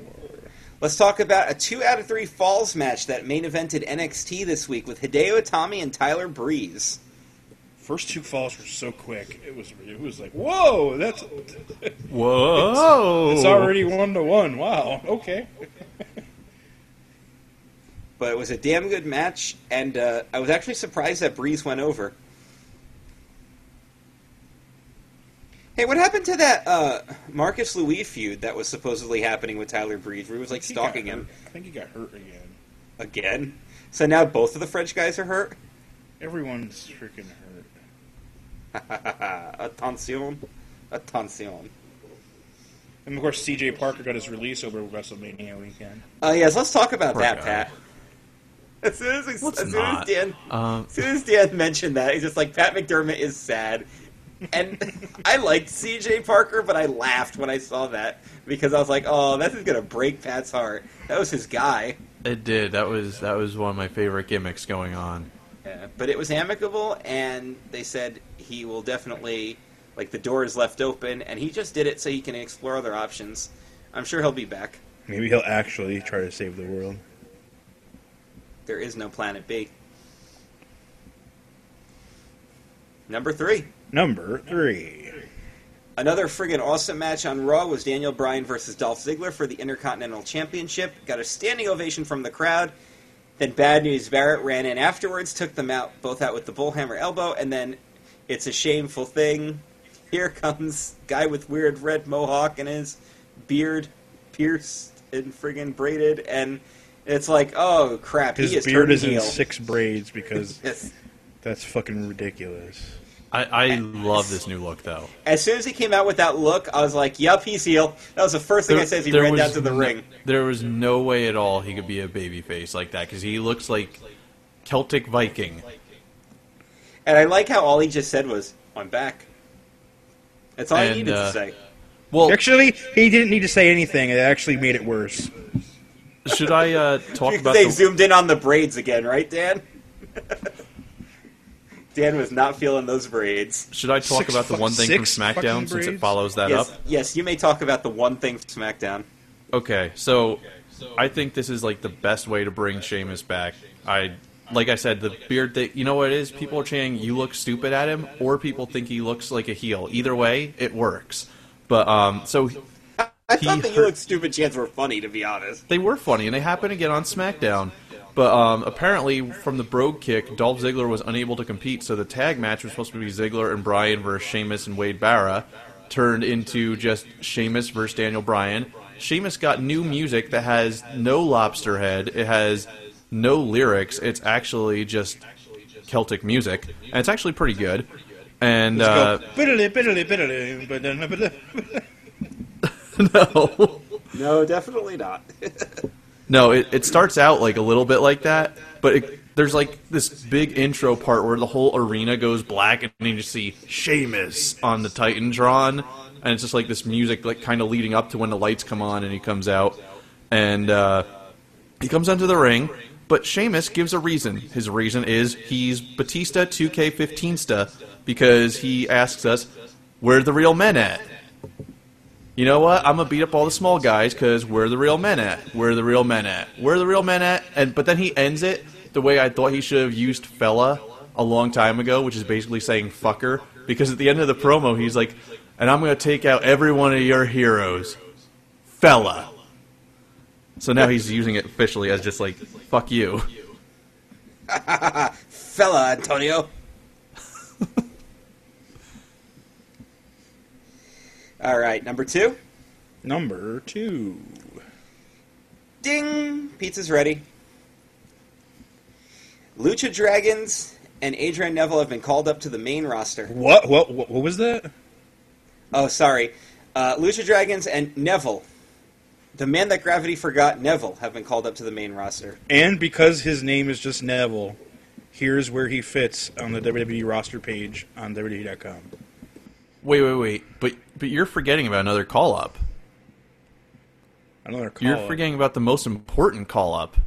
let's talk about a two out of three falls match that main evented NXT this week with Hideo Itami and Tyler Breeze. First two falls were so quick. It was it was like whoa, that's Whoa! it's already one to one. Wow, okay. But it was a damn good match, and uh, I was actually surprised that Breeze went over. Hey, what happened to that uh, Marcus Louis feud that was supposedly happening with Tyler Breeze, where he was like stalking him. I think he got hurt again. again? So now both of the French guys are hurt. Everyone's freaking hurt. Attention, attention. And of course, C.J. Parker got his release over WrestleMania weekend. Uh, yes, let's talk about Poor that, guy. Pat. As soon as, as, soon as. Dan, Um, as soon as Dan mentioned that, he's just like Pat McDermott is sad, and I liked C.J. Parker, but I laughed when I saw that because I was like, "Oh, this is gonna break Pat's heart." That was his guy, it did. That was that was one of my favorite gimmicks going on. yeah. but it was amicable, and they said he will definitely like the door is left open, and he just did it so he can explore other options. I'm sure he'll be back. Maybe he'll actually try to save the world. There is no Planet B. Number three. Number three. Another friggin' awesome match on Raw was Daniel Bryan versus Dolph Ziggler for the Intercontinental Championship. Got a standing ovation from the crowd. Then Bad News Barrett ran in afterwards, took them out, both out with the bullhammer elbow, and then it's a shameful thing. Here comes guy with weird red mohawk and his beard pierced and friggin' braided, and it's like, oh crap, His he is beard is in six braids because Yes. that's fucking ridiculous. I, I love this new look though. As soon as he came out with that look, I was like, "Yup, he's heel." That was the first thing I said as he ran was down to the no- ring. There was no way at all he could be a babyface like that because he looks like Celtic Viking. And I like how all he just said was, "I'm back." That's all And, he needed uh, to say. Well, Actually, he didn't need to say anything. It actually made it worse. should I uh, talk about they the, zoomed in on the braids again, right, Dan? Dan was not feeling those braids. Should I talk Six about the one thing from SmackDown since it follows that yes, up? yes, you may talk about the one thing from SmackDown. Okay, so I think this is like the best way to bring Sheamus back. I like I said, the beard thing. You know what it is? People are saying you look stupid at him, or people think he looks like a heel. Either way, it works. But um, so I thought the hurt- You Look Stupid chants were funny, to be honest. they were funny, and they happened again on SmackDown. But um, apparently, from the Brogue Kick, Dolph Ziggler was unable to compete, so the tag match was supposed to be Ziggler and Bryan versus Sheamus and Wade Barrett, turned into just Sheamus versus Daniel Bryan. Sheamus got new music that has no lobster head. It has no lyrics. It's actually just Celtic music, and it's actually pretty good. And uh, no, No, definitely not. no, it, it starts out like a little bit like that, but it, there's like this big intro part where the whole arena goes black, and you just see Sheamus on the Titantron, and it's just like this music, like kind of leading up to when the lights come on, and he comes out, and uh, he comes onto the ring. But Sheamus gives a reason. His reason is he's Batista 2K15sta because he asks us, "Where the real men at?" You know what? I'm gonna beat up all the small guys because where the real men at? Where the real men at? Where the real men at? And but then he ends it the way I thought he should have used fella a long time ago, which is basically saying fucker. Because at the end of the promo, he's like, "And I'm gonna take out every one of your heroes, fella." So now he's using it officially as just like "fuck you." Fella, Antonio. All right, number two. Number two. Ding! Pizza's ready. Lucha Dragons and Adrian Neville have been called up to the main roster. What? What? What, what was that? Oh, sorry. Uh, Lucha Dragons and Neville, the man that gravity forgot, Neville, have been called up to the main roster. And because his name is just Neville, here's where he fits on the WWE roster page on WWE.com. Wait, wait, wait! But but you're forgetting about another call up. Another call. You're up. forgetting about the most important call up.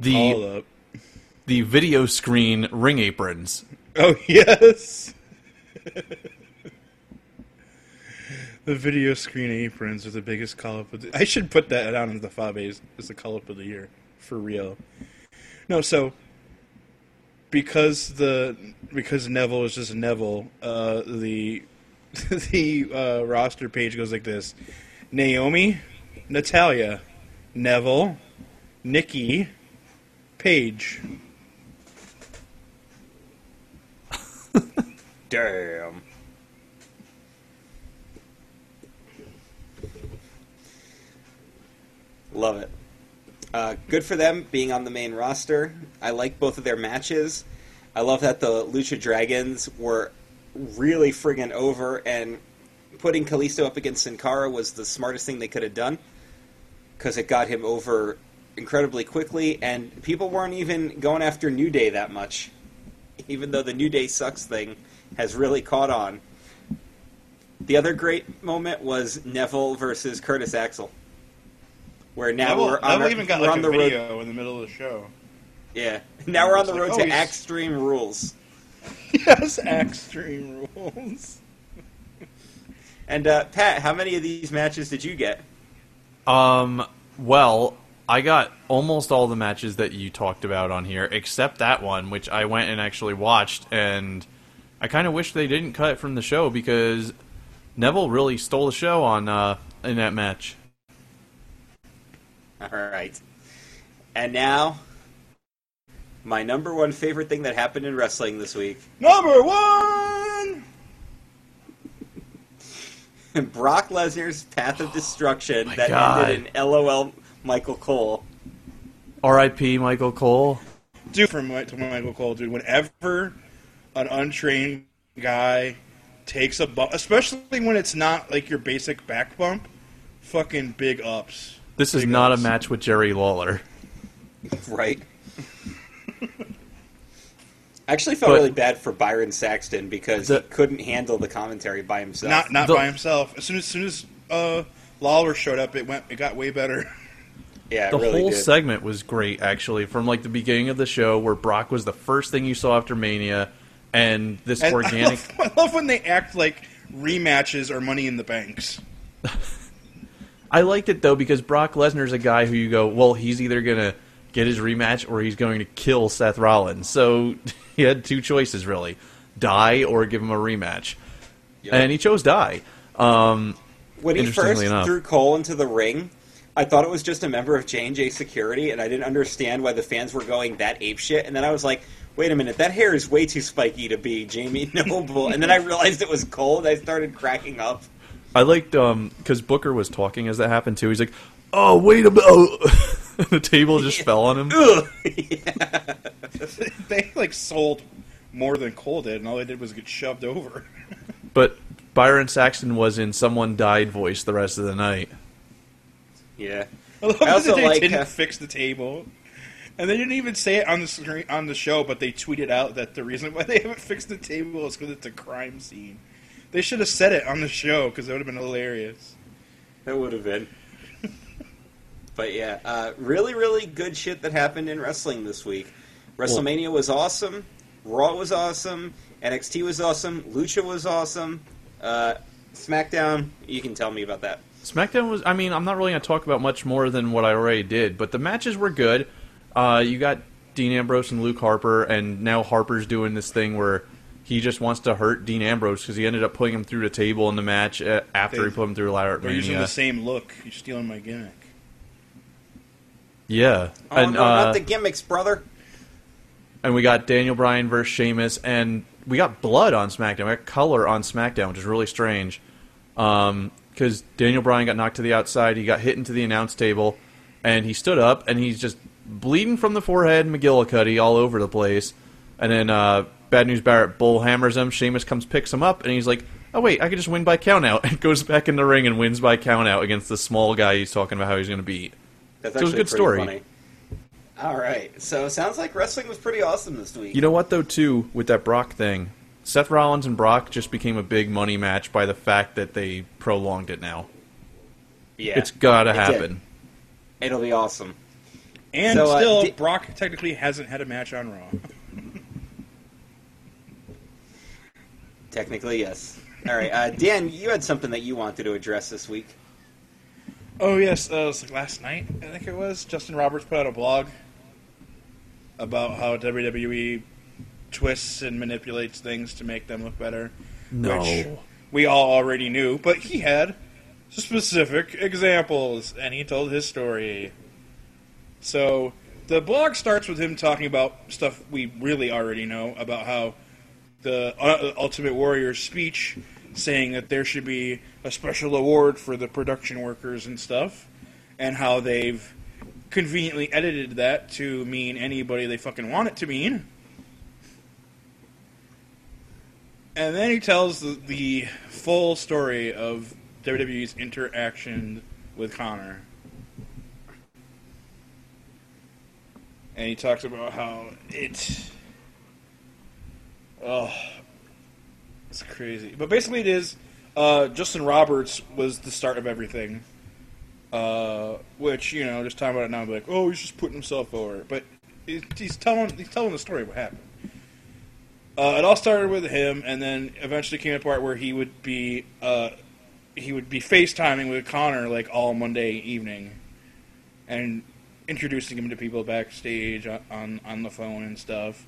The Call up. the video screen ring aprons. Oh yes. the video screen aprons are the biggest call up of the. I should put that down in the Fabes as the call up of the year for real. No, so because the because Neville is just Neville, uh, the the uh, roster page goes like this: Naomi, Natalya, Neville, Nikki, Paige. Damn. Love it. Uh, good for them being on the main roster. I like both of their matches. I love that the Lucha Dragons were really friggin' over, and putting Kalisto up against Sin Cara was the smartest thing they could have done because it got him over incredibly quickly, and people weren't even going after New Day that much, even though the New Day sucks thing has really caught on. The other great moment was Neville versus Curtis Axel, where now Neville, we're on, our- even got we're like on a the road. in the middle of the show. Yeah, now we're on the It's road oh, to he's- Extreme Rules. Yes, extreme rules. And uh, Pat, how many of these matches did you get? Um, well, I got almost all the matches that you talked about on here, except that one, which I went and actually watched, and I kind of wish they didn't cut it from the show because Neville really stole the show on uh, in that match. All right. And now, my number one favorite thing that happened in wrestling this week Number one. Brock Lesnar's Path of oh Destruction my that God. ended in LOL Michael Cole. R.I.P. Michael Cole. Dude, from Mi- to Michael Cole, dude. Whenever an untrained guy takes a bump, especially when it's not like your basic back bump, fucking big ups. This is not a match with Jerry Lawler. Right. I actually felt But- really bad for Byron Saxton because The- he couldn't handle the commentary by himself. Not not The- by himself. As soon as soon as uh, Lawler showed up, it went it got way better. yeah, it the really whole did. segment was great, actually, from like the beginning of the show where Brock was the first thing you saw after Mania, and this And organic. I love, I love when they act like rematches are Money in the Banks. I liked it though because Brock Lesnar's a guy who you go, well, he's either gonna get his rematch or he's going to kill Seth Rollins. So he had two choices really: die or give him a rematch, Yep. and he chose die. Um, when he first enough. threw Cole into the ring, I thought it was just a member of J and J Security, and I didn't understand why the fans were going that ape shit. And then I was like, "Wait a minute, that hair is way too spiky to be Jamie Noble." and then I realized it was Cole, and I started cracking up. I liked um because Booker was talking as that happened too. He's like, "Oh, wait a minute!" Oh. the table just fell on him. Ugh. they like sold more than Cole did, and all they did was get shoved over. But Byron Saxton was in "Someone Died" voice the rest of the night. yeah. I love I also that they like, didn't uh, fix the table, and they didn't even say it on the screen on the show. But they tweeted out that the reason why they haven't fixed the table is because it's a crime scene. They should have said it on the show because it would have been hilarious. That would have been. but yeah, uh, really, really good shit that happened in wrestling this week. WrestleMania was awesome. Raw was awesome. NXT was awesome. Lucha was awesome. Uh, SmackDown, you can tell me about that. SmackDown was. I mean, I'm not really going to talk about much more than what I already did, but the matches were good. Uh, you got Dean Ambrose and Luke Harper, and now Harper's doing this thing where he just wants to hurt Dean Ambrose because he ended up putting him through the table in the match uh, after They- he put him through a ladder at They're using the same look. You're stealing my gimmick. Yeah, Oh, and no, uh, not the gimmicks, brother. and we got Daniel Bryan versus Sheamus, and we got blood on SmackDown. We got color on SmackDown, which is really strange. Because Daniel Bryan got knocked to the outside, he got hit into the announce table, and he stood up, and he's just bleeding from the forehead, McGillicuddy all over the place. And then uh, Bad News Barrett bull hammers him. Sheamus comes, picks him up, and he's like, "Oh wait, I could just win by count out." And goes back in the ring and wins by count out against the small guy he's talking about how he's going to beat. That's So it was a actually good pretty story. funny. All right, so sounds like wrestling was pretty awesome this week. You know what though, too, with that Brock thing, Seth Rollins and Brock just became a big money match by the fact that they prolonged it now. yeah, It's gotta it did. happen. It'll be awesome. And So, uh, still, di- Brock technically hasn't had a match on Raw. Technically, yes. All right, uh, Dan, you had something that you wanted to address this week. Oh yes, uh, it was like last night. I think it was. Justin Roberts put out a blog about how WWE twists and manipulates things to make them look better. No. Which we all already knew, but he had specific examples, and he told his story. So the blog starts with him talking about stuff we really already know about how the uh, Ultimate Warrior's speech saying that there should be a special award for the production workers and stuff, and how they've conveniently edited that to mean anybody they fucking want it to mean. And then he tells the, the full story of WWE's interaction with Connor. And he talks about how it. Oh. It's crazy. But basically, it is. Uh, Justin Roberts was the start of everything. Uh, which, you know, just talking about it now, I'm like, oh, he's just putting himself over. But he's telling, he's telling the story of what happened. Uh, it all started with him, and then eventually came a part where he would be uh, he would be FaceTiming with Connor like all Monday evening, and introducing him to people backstage on on, on the phone and stuff.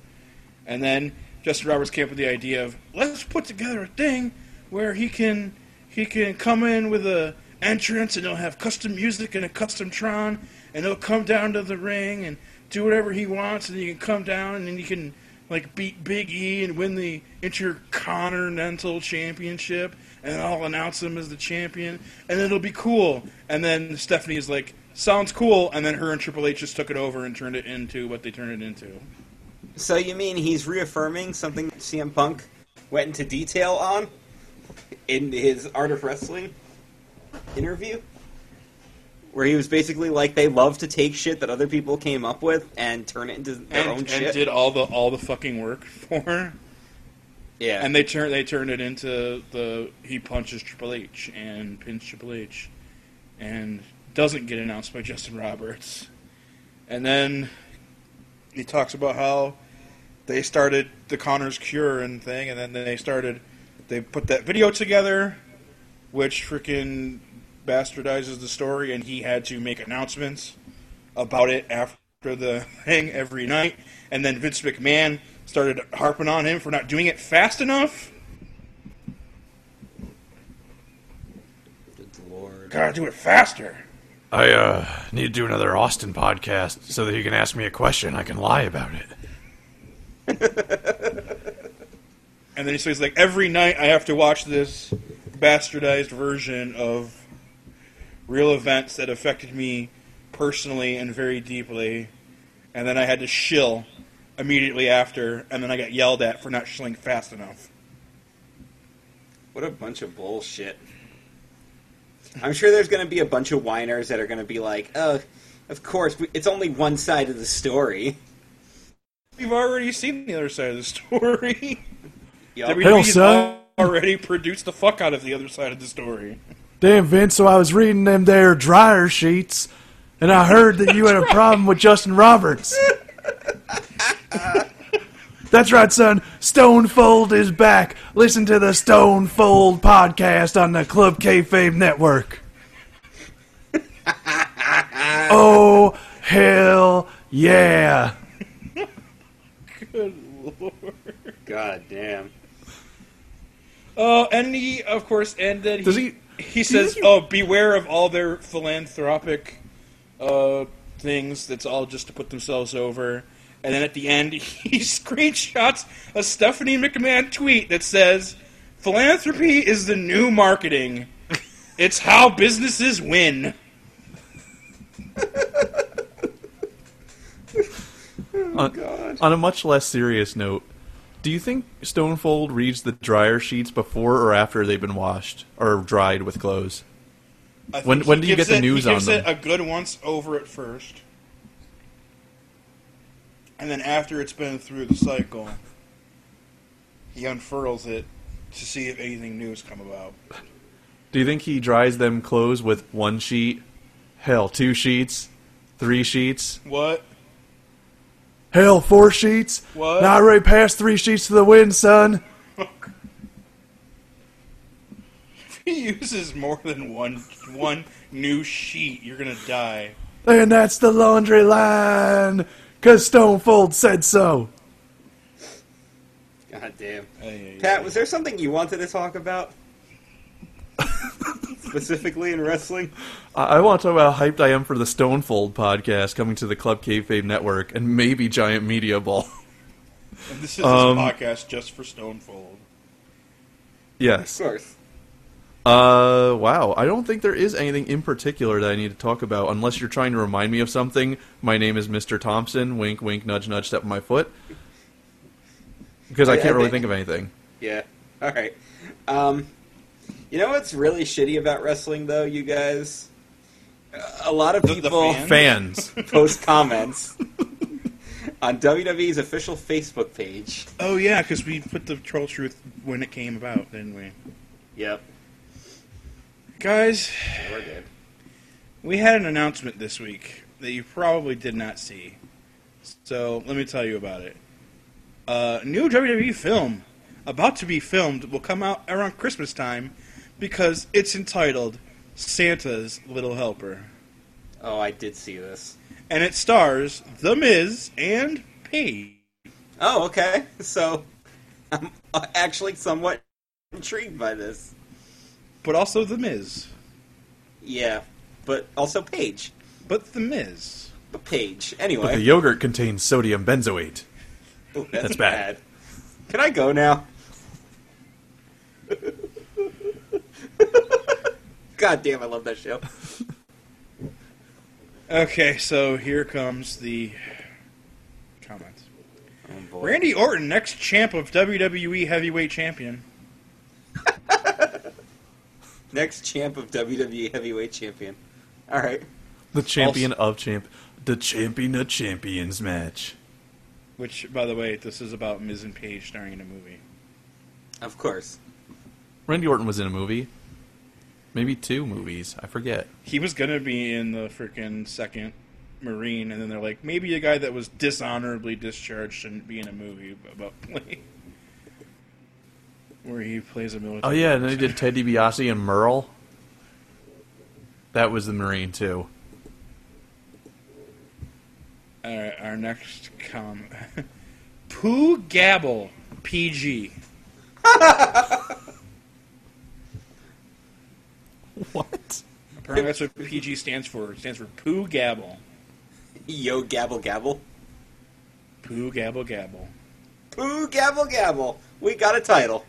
And then Justin Roberts came up with the idea of let's put together a thing where he can he can come in with a entrance and he'll have custom music and a custom Tron and he'll come down to the ring and do whatever he wants and he can come down and then he can like beat Big E and win the Intercontinental Championship and I'll announce him as the champion and it'll be cool. And then Stephanie is like, sounds cool and then her and Triple H just took it over and turned it into what they turned it into. So you mean he's reaffirming something CM Punk went into detail on in his Art of Wrestling interview? Where he was basically like they love to take shit that other people came up with and turn it into their and, own and shit. did all the all the fucking work for her. yeah. And they turned they turned it into the he punches Triple H and pins Triple H, and doesn't get announced by Justin Roberts. And then he talks about how they started the Connor's Cure and thing, and then they started they put that video together, which freaking bastardizes the story, and he had to make announcements about it after the thing every night. And then Vince McMahon started harping on him for not doing it fast enough. Good lord. Gotta do it faster. I uh, need to do another Austin podcast so that you can ask me a question. I can lie about it. And then he says, like, every night I have to watch this bastardized version of real events that affected me personally and very deeply, and then I had to shill immediately after, and then I got yelled at for not shilling fast enough. What a bunch of bullshit. I'm sure there's going to be a bunch of whiners that are going to be like, oh, of course, it's only one side of the story. We've already seen the other side of the story. Yup. WWE's son. already produced the fuck out of the other side of the story. Damn, Vince, so I was reading them there dryer sheets, and I heard that you had a problem with Justin Roberts. That's right, son. Stonefold is back. Listen to the Stonefold podcast on the Club Kayfabe Network. oh, hell yeah. God damn. Oh, and he, of course, ended. Does he- He says, "Oh, beware of all their philanthropic uh, things. That's all just to put themselves over." And then at the end, he screenshots a Stephanie McMahon tweet that says, "Philanthropy is the new marketing. It's how businesses win." on, oh, on a much less serious note, do you think Stonefold reads the dryer sheets before or after they've been washed or dried with clothes? When- when do you get the it- news he on gives them? it a good once over at first, and then after it's been through the cycle, he unfurls it to see if anything new has come about. Do you think he dries them clothes with one sheet? Hell, two sheets? Three sheets? What? Hell, four sheets? What? Now I already passed three sheets to the wind, son. If he uses more than one one new sheet, you're gonna die. And that's the laundry line. Cause Stonefold said so. God damn. Ay, ay, Pat, ay. was there something you wanted to talk about? Specifically in wrestling? I, I want to talk about how hyped I am for the Stonefold podcast coming to the Club Kayfabe Network and maybe Giant Media Ball. And this is Um, a podcast just for Stonefold. yes. Of course. Uh, wow. I don't think there is anything in particular that I need to talk about unless you're trying to remind me of something. My name is Mr. Thompson. Wink, wink, nudge, nudge, step my foot. Because I, I- I can't really think- think of anything. Yeah. All right. Um, you know what's really shitty about wrestling, though, you guys? A lot of The- the people fans? Fans. post comments on WWE's official Facebook page. Oh yeah, because we put the troll truth when it came about, didn't we? Yep. Guys, Sure did. we had an announcement this week that you probably did not see. So let me tell you about it. A new WWE film about to be filmed will come out around Christmas time because it's entitled Santa's Little Helper. Oh, I did see this. And it stars The Miz and Paige. Oh, okay. So I'm actually somewhat intrigued by this. But also The Miz. Yeah, but also Paige. But The Miz. But Paige. Anyway. But the yogurt contains sodium benzoate. Ooh, that's bad. Can I go now? God damn, I love that show. Okay, so here comes the comments. Oh, boy. Randy Orton, next champ of WWE Heavyweight Champion. Next champ of WWE Heavyweight Champion. All right. The champion of champ. The champion of champions match. Which, by the way, this is about Miz and Paige starring in a movie. Of course. Randy Orton was in a movie. Maybe two movies. I forget. He was gonna be in the freaking second Marine, and then they're like, maybe a guy that was dishonorably discharged shouldn't be in a movie about play where he plays a military. Oh yeah, and then he did Ted DiBiase and Merle. That was the Marine too. All right, our next comment. Pooh Gabble, PG. Apparently, that's what PG stands for. It stands for Pooh Gabble. Yo, gabble, gabble. Pooh Gabble Gabble. Pooh, gabble, gabble. We got a title.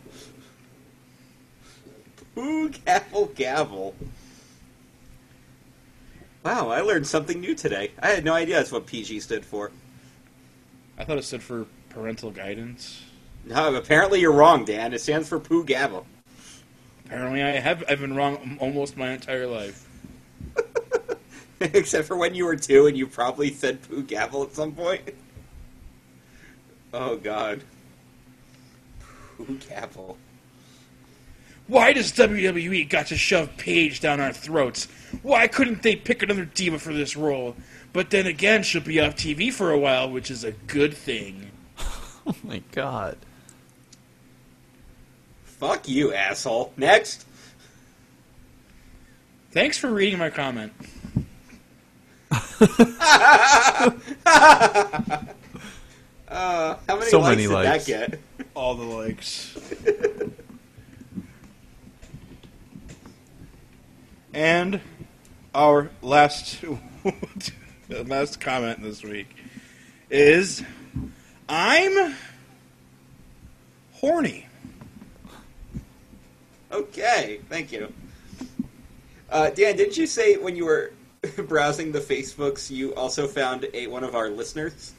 Ooh, gavel, gavel. Wow, I learned something new today. I had no idea that's what PG stood for. I thought it stood for parental guidance. No, apparently you're wrong, Dan. It stands for poo gavel. Apparently, I have. I've been wrong almost my entire life. Except for when you were two and you probably said poo gavel at some point. Oh, God. Poo gavel. Why does WWE got to shove Paige down our throats? Why couldn't they pick another diva for this role? But then again, she'll be off TV for a while, which is a good thing. Oh my god. Fuck you, asshole. Next. Thanks for reading my comment. Uh, how many So likes many did likes. that get? All the likes. and our last last comment this week is I'm horny. Okay, thank you. Uh, Dan, didn't you say when you were browsing the Facebooks, you also found a one of our listeners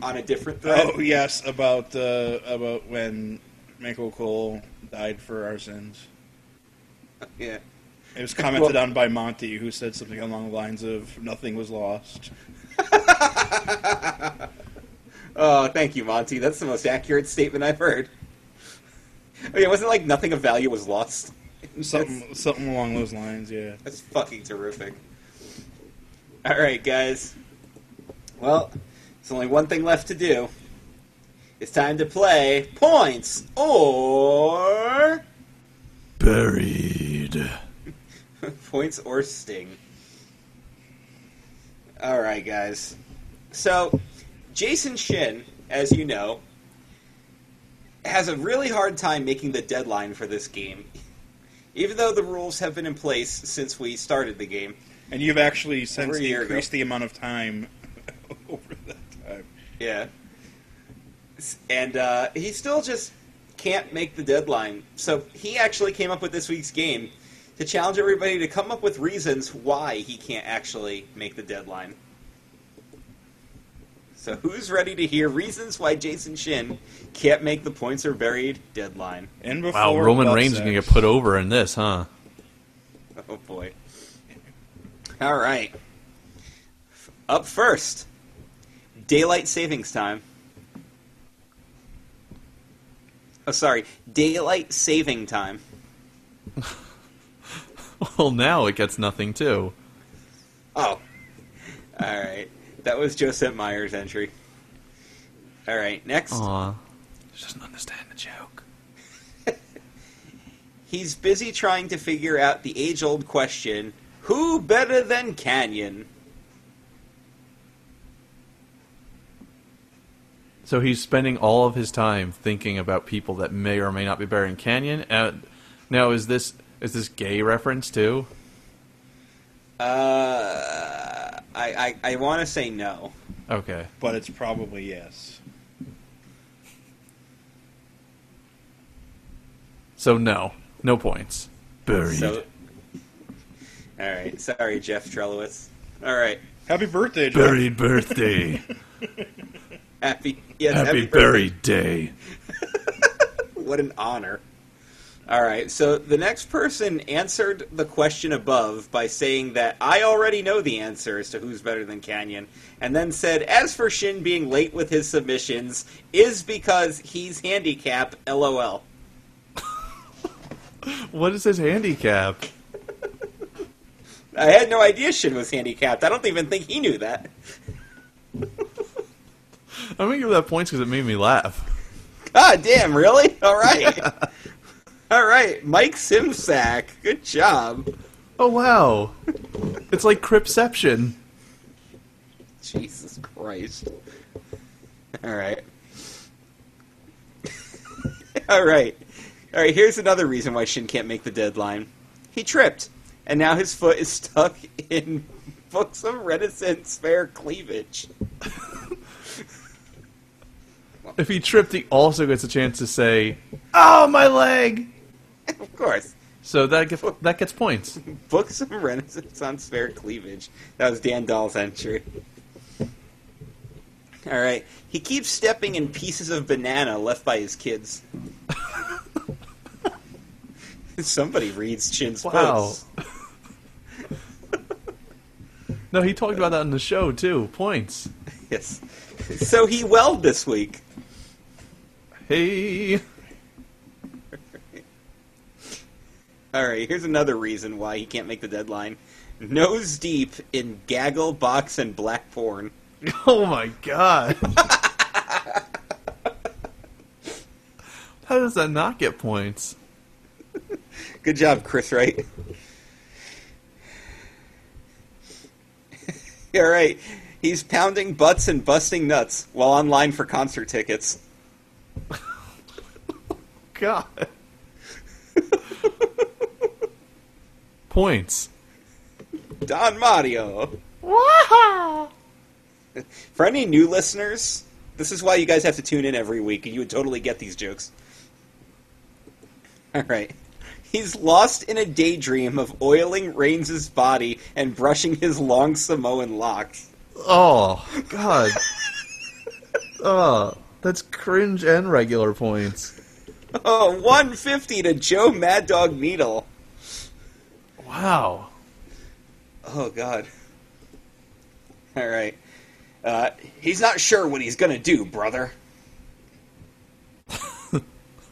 on a different thread? Oh yes, about uh, about when Michael Cole died for our sins. Yeah. It was commented Well- on by Monty, who said something along the lines of "Nothing was lost." Oh, thank you, Monty. That's the most accurate statement I've heard. Oh, yeah, wasn't like nothing of value was lost. Something something along those lines. Yeah. That's fucking terrific. All right, guys. Well, there's only one thing left to do. It's time to play points or Buried. points or sting. All right, guys. So, Jason Shin, as you know, has a really hard time making the deadline for this game, even though the rules have been in place since we started the game. And you've actually since Over a year increased ago. the amount of time over that time. Yeah. And uh, he still just can't make the deadline. So he actually came up with this week's game to challenge everybody to come up with reasons why he can't actually make the deadline. So who's ready to hear reasons why Jason Shin can't make the points are buried deadline? And before Wow, Roman Reigns is gonna get put over in this, huh? Oh boy. All right. F- Up first, daylight savings time. Oh, sorry, daylight saving time. Well, now it gets nothing too. Oh, all right. That was Joseph Meyer's entry. All right, next. Aw. She doesn't understand the joke. He's busy trying to figure out the age-old question: Who better than Kanyon? So he's spending all of his time thinking about people that may or may not be burying Kanyon. Uh, now, is this is this gay reference too? Uh, I I, I want to say no. Okay. but it's probably yes. So no, no points. Buried. So, all right. Sorry, Jeff Trelowitz. All right. Happy birthday, Jeff. Buried birthday. Happy. Yes, Happy, happy, birthday. buried day. What an honor. All right. So the next person answered the question above by saying that I already know the answer as to who's better than Kanyon, and then said, as for Shin being late with his submissions, is because he's handicapped. LOL. What is his handicap? I had no idea Shin was handicapped. I don't even think he knew that. I'm gonna give that points because it made me laugh. God damn, really? All right. All right, Mike Simsack. Good job. Oh wow, it's like Cripception. Jesus Christ. All right. All right. All right, here's another reason why Shin can't make the deadline. He tripped, and now his foot is stuck in books of reticent spare cleavage. If he tripped, he also gets a chance to say, "Oh, my leg." Of course. So that gets that gets points. Book some Renaissance fair cleavage. That was Dan Dahl's entry. All right. He keeps stepping in pieces of banana left by his kids. Somebody reads Chin's Wow. No, he talked about that in the show too. Points. Yes. So he welled this week. Hey. All right, here's another reason why he can't make the deadline. Nose deep in gaggle, box, and black porn. Oh my god. How does that not get points? Good job, Chris Wright. All right, he's pounding butts and busting nuts while online for concert tickets. God. points. Don Mario. Wow. For any new listeners, this is why you guys have to tune in every week, and you would totally get these jokes. All right. He's lost in a daydream of oiling Reigns' body and brushing his long Samoan locks. Oh god. oh, that's cringe and regular points. Oh, 150 to Joe Mad Dog Needle. Wow. Oh, God. All right. Uh, he's not sure what he's going to do, brother.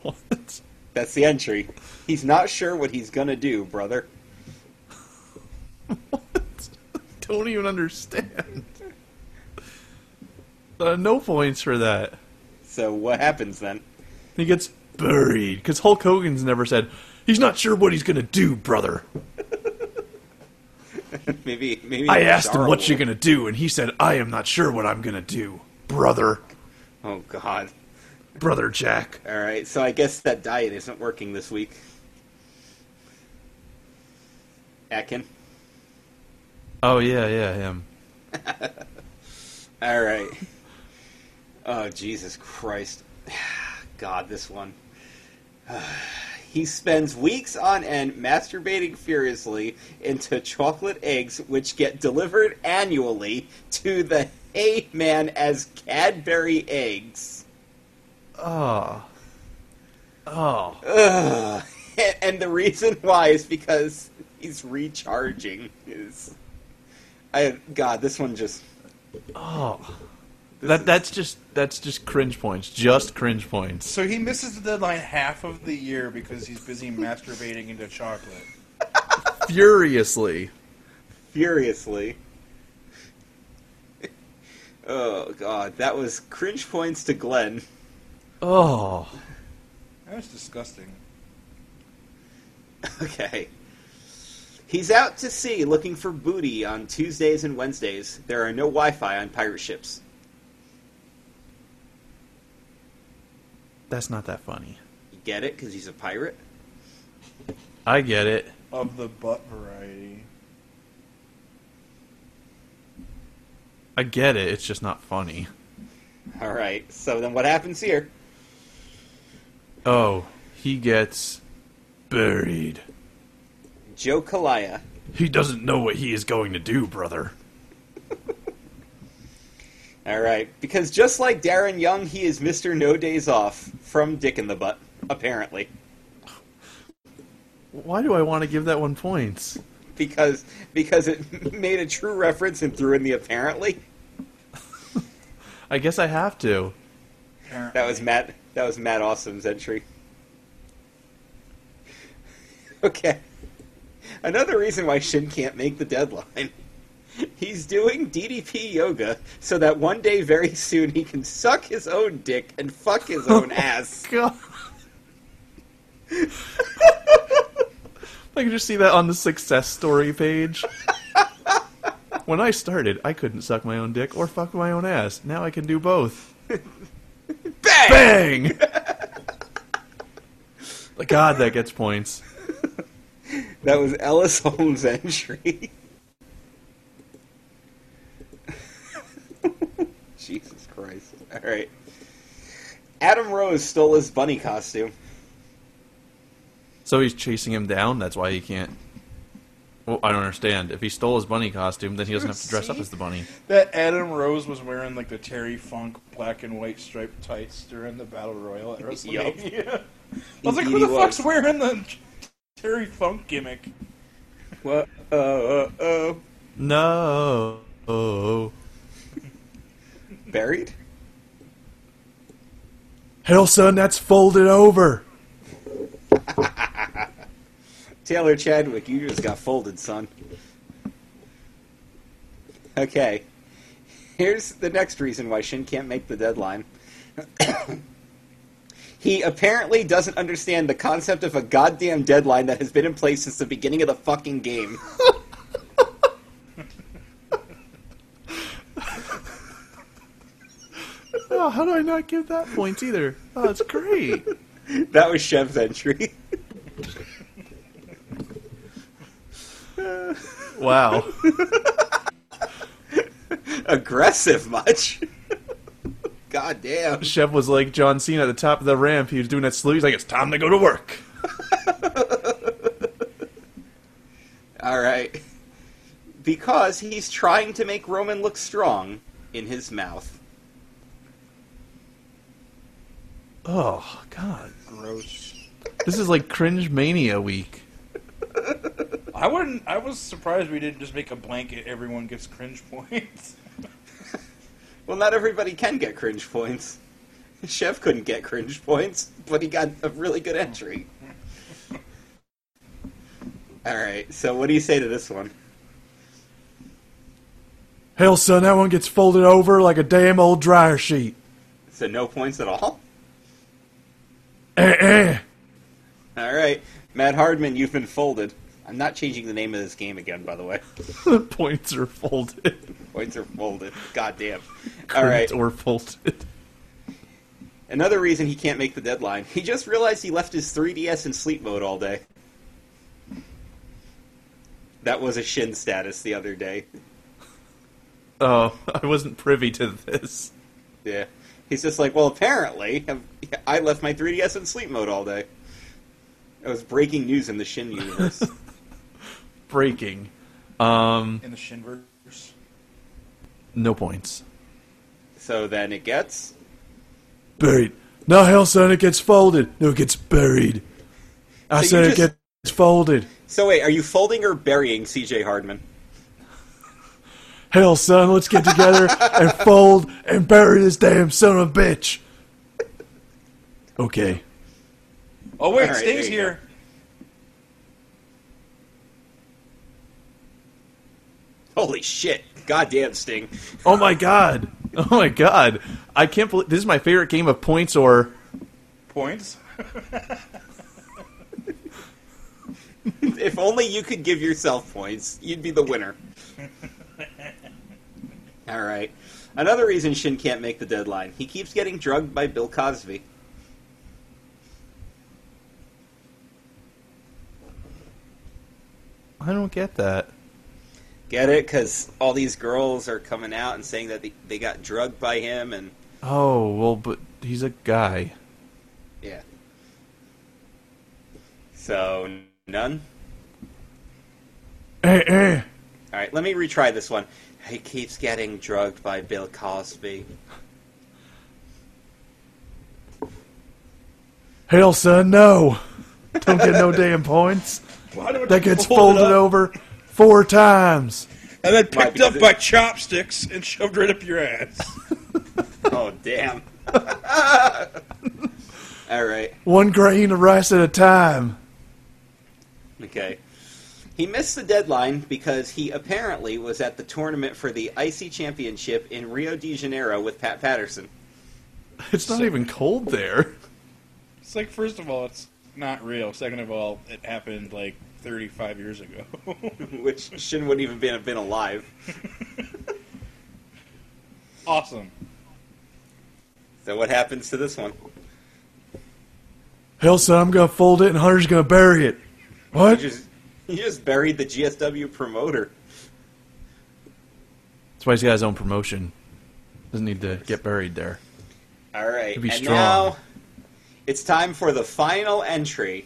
What? That's the entry. He's not sure what he's going to do, brother. Don't even understand. Uh, no points for that. So, what happens then? He gets buried because Hulk Hogan's never said he's not sure what he's gonna do, brother. maybe, maybe. I asked him, what you're gonna do? And he said, I am not sure what I'm gonna do. Brother. Oh, God. Brother Jack. All right, so I guess that diet isn't working this week. Atkin. Oh yeah, yeah, him. All right. Oh Jesus Christ! God, this one. He spends weeks on end masturbating furiously into chocolate eggs, which get delivered annually to the Hay Man as Cadbury eggs. Oh. Oh. Ugh. And the reason why is because he's recharging his. I God, this one just. Oh. That that's just that's just cringe points. Just cringe points. So he misses the deadline half of the year because he's busy masturbating into chocolate. Furiously. furiously. oh god, that was cringe points to Glenn. Oh. That was disgusting. Okay. He's out to sea looking for booty on Tuesdays and Wednesdays. There are no Wi-Fi on pirate ships. That's not that funny. You get it? Because he's a pirate? I get it. Of the butt variety. I get it. It's just not funny. Alright, so then what happens here? Oh, he gets buried. Joe Kalaya. He doesn't know what he is going to do, brother. Alright, because just like Darren Young, he is Mr. No Days Off from Dick in the Butt, apparently. Why do I want to give that one points? because because it made a true reference and threw in the apparently. I guess I have to. That was Matt. That was Matt Awesome's entry. Okay. Another reason why Shin can't make the deadline. He's doing DDP yoga so that one day very soon he can suck his own dick and fuck his oh own ass. God. I can just see that on the success story page. When I started, I couldn't suck my own dick or fuck my own ass. Now I can do both. Bang! Bang! God, that gets points. That was Ellis Holmes' entry. Jesus Christ. Alright. Adam Rose stole his bunny costume. So he's chasing him down. That's why he can't. Well, I don't understand. If he stole his bunny costume, then he doesn't have to dress up as the bunny. That Adam Rose was wearing like the Terry Funk black and white striped tights during the battle royal at WrestleMania. I was like, who He the fuck's wearing the Terry Funk gimmick? What? Uh, uh, uh. No. Oh. Buried? Hell, son, that's folded over. Taylor Chadwick, you just got folded, son. Okay. Here's the next reason why Shin can't make the deadline. he apparently doesn't understand the concept of a goddamn deadline that has been in place since the beginning of the fucking game. Oh, how do I not give that points either? Oh, that's great. That was Chef's entry. wow. Aggressive much? God damn. Chef was like John Cena at the top of the ramp. He was doing that salute. He's like, "It's time to go to work." Alright. Because he's trying to make Roman look strong in his mouth. Oh God, Gross. this is like cringe mania week. I wouldn't. I was surprised we didn't just make a blanket. Everyone gets cringe points. Well, not everybody can get cringe points. Chef couldn't get cringe points, but he got a really good entry. Alright, so what do you say to this one? Hell, son, that one gets folded over like a damn old dryer sheet. So no points at all? Eh, eh. Alright, Matt Hardman, you've been folded. I'm not changing the name of this game again, by the way. Points are folded. Points are folded. Goddamn. Alright, Cringe or folded. another reason he can't make the deadline. He just realized he left his 3DS in sleep mode all day. That was a shin status the other day. Oh, I wasn't privy to this. Yeah. He's just like, well, apparently, I left my 3DS in sleep mode all day. It was breaking news in the Shin universe. Breaking. Um, In the Shinverse. no points. so then it gets. Buried. No, hell, son, it gets folded. No, it gets buried. I So said you it just- gets folded. So wait, are you folding or burying CJ Hardman? Hell, son, let's get together and fold and bury this damn son of a bitch. Okay. Oh wait, All right, Sting's there you here. Holy shit! Goddamn Sting. Oh my god. Oh my god. I can't believe this is my favorite game of points or Points. If only you could give yourself points, you'd be the winner. All right. Another reason Shin can't make the deadline. He keeps getting drugged by Bill Cosby. I don't get that. Get it? Because all these girls are coming out and saying that they, they got drugged by him, and Oh, well, but he's a guy. yeah. So none. Eh, eh. All right, let me retry this one. He keeps getting drugged by Bill Cosby. Hell, son, no. Don't get no damn points. Why do it That gets folded over four times. and then picked because up it- by chopsticks and shoved right up your ass. Oh damn! all right. One grain of rice at a time. Okay. He missed the deadline because he apparently was at the tournament for the IC Championship in Rio de Janeiro with Pat Patterson. It's not even cold there. it's like, first of all, it's not real. Second of all, it happened like 35 years ago. which Shin wouldn't even been, have been alive. awesome. So what happens to this one? Hell, son, I'm gonna fold it and Hunter's gonna bury it. You What? just you just buried the GSW promoter. That's why he's got his own promotion. Doesn't need to get buried there. All right, To be and strong. now it's time for the final entry.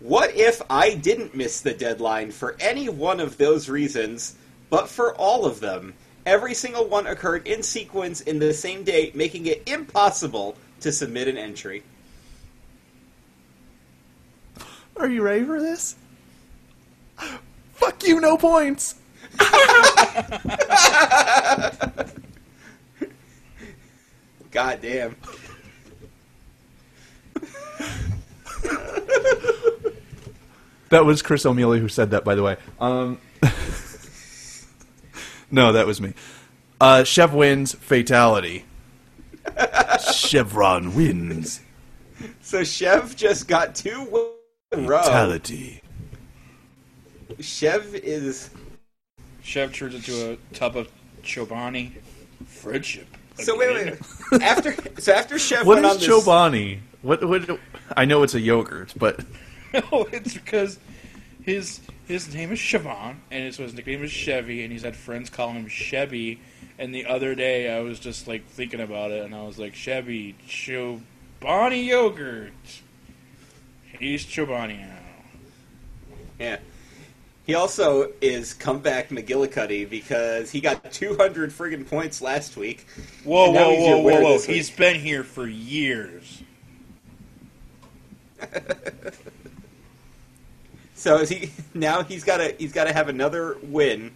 What if I didn't miss the deadline for any one of those reasons, but for all of them? Every single one occurred in sequence in the same day, making it impossible to submit an entry. Are you ready for this? Fuck you, no points. God damn. That was Chris O'Mealy who said that, by the way. Um, no, that was me. Uh, Chev wins fatality. Chevron wins So Chev just got two wins in a row. fatality. Chev is Chef turns into a tub of Chobani. Friendship. So wait, again. wait, wait. after so after Chev What went on is this, Chobani? What? What? I know it's a yogurt, but No, it's because his his name is Siobhan, and so his nickname is Chevy, and he's had friends call him Chevy. And the other day, I was just like thinking about it, and I was like, Chevy, Chobani yogurt. He's Chobani now. Yeah. He also is comeback McGillicuddy because he got 200 friggin' points last week. Whoa, whoa, he's whoa, whoa, whoa! week. He's been here for years. So is he now he's got to he's got to have another win,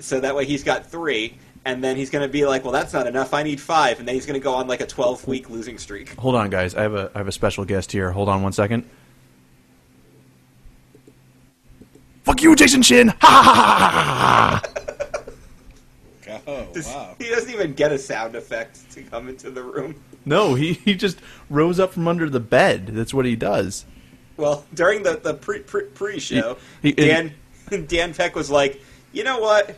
so that way he's got three, and then he's going to be like, well, that's not enough. I need five, and then he's going to go on like a 12 week losing streak. hold on, guys. I have a I have a special guest here. Hold on one second. Fuck you, Jason Shin. Ha ha ha ha ha ha. Oh wow! He doesn't even get a sound effect to come into the room. No, he he just rose up from under the bed. That's what he does. Well, during the the pre pre pre show, He- he- Dan Dan Peck was like, you know what?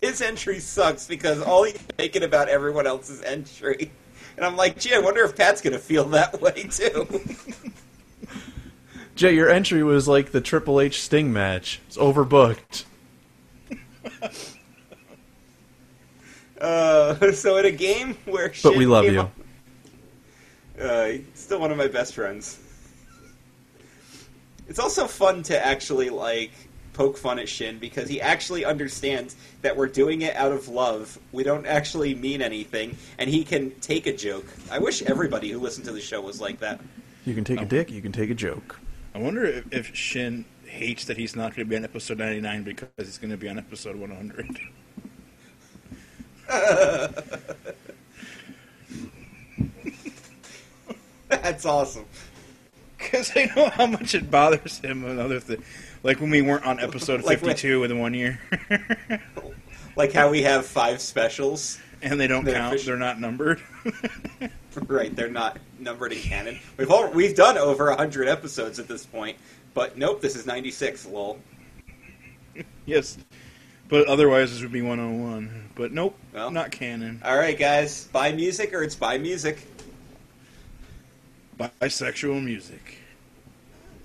His entry sucks because all he's making about everyone else's entry. And I'm like, gee, I wonder if Pat's gonna feel that way too. Jay, your entry was like the Triple H Sting match. It's overbooked. uh, so in a game where But we love came you. up- uh, still one of my best friends. It's also fun to actually like poke fun at Shin because he actually understands that we're doing it out of love. We don't actually mean anything, and he can take a joke. I wish everybody who listened to the show was like that. You can take a dick, you can take a joke. I wonder if, if Shin hates that he's not going to be on episode 99 because he's going to be on episode 100. That's awesome. Because I know how much it bothers him and other things. Like when we weren't on episode Like when- 52 in one year. Like how we have five specials. and they don't They're count, fish- they're not numbered. Right, they're not numbered in canon. We've all, we've done over hundred episodes at this point, but nope, this is ninety six. Lol. yes. But otherwise, this would be 101. But nope, Well. not canon. All right, guys, buy music or it's buy music. Bisexual music.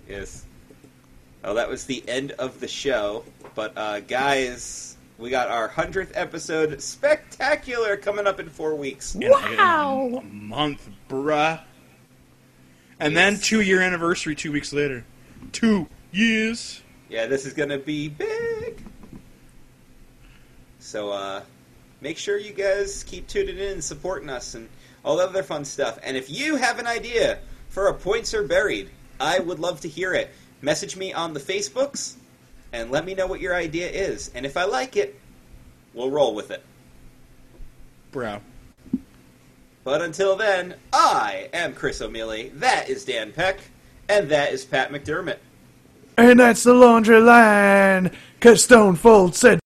Yes. Oh, that was the end of the show. But uh, guys, we got our hundredth episode spectacular coming up in four weeks. Wow! A month, bruh. And then two year anniversary two weeks later. Two years. Yeah, this is gonna be big. So uh, make sure you guys keep tuning in and supporting us and all the other fun stuff. And if you have an idea for a points are buried, I would love to hear it. Message me on the Facebooks and let me know what your idea is. And if I like it, we'll roll with it. Bro. But until then, I am Chris O'Mealy. That is Dan Peck, and that is Pat McDermott. And that's the laundry line. Cause Stone Cold said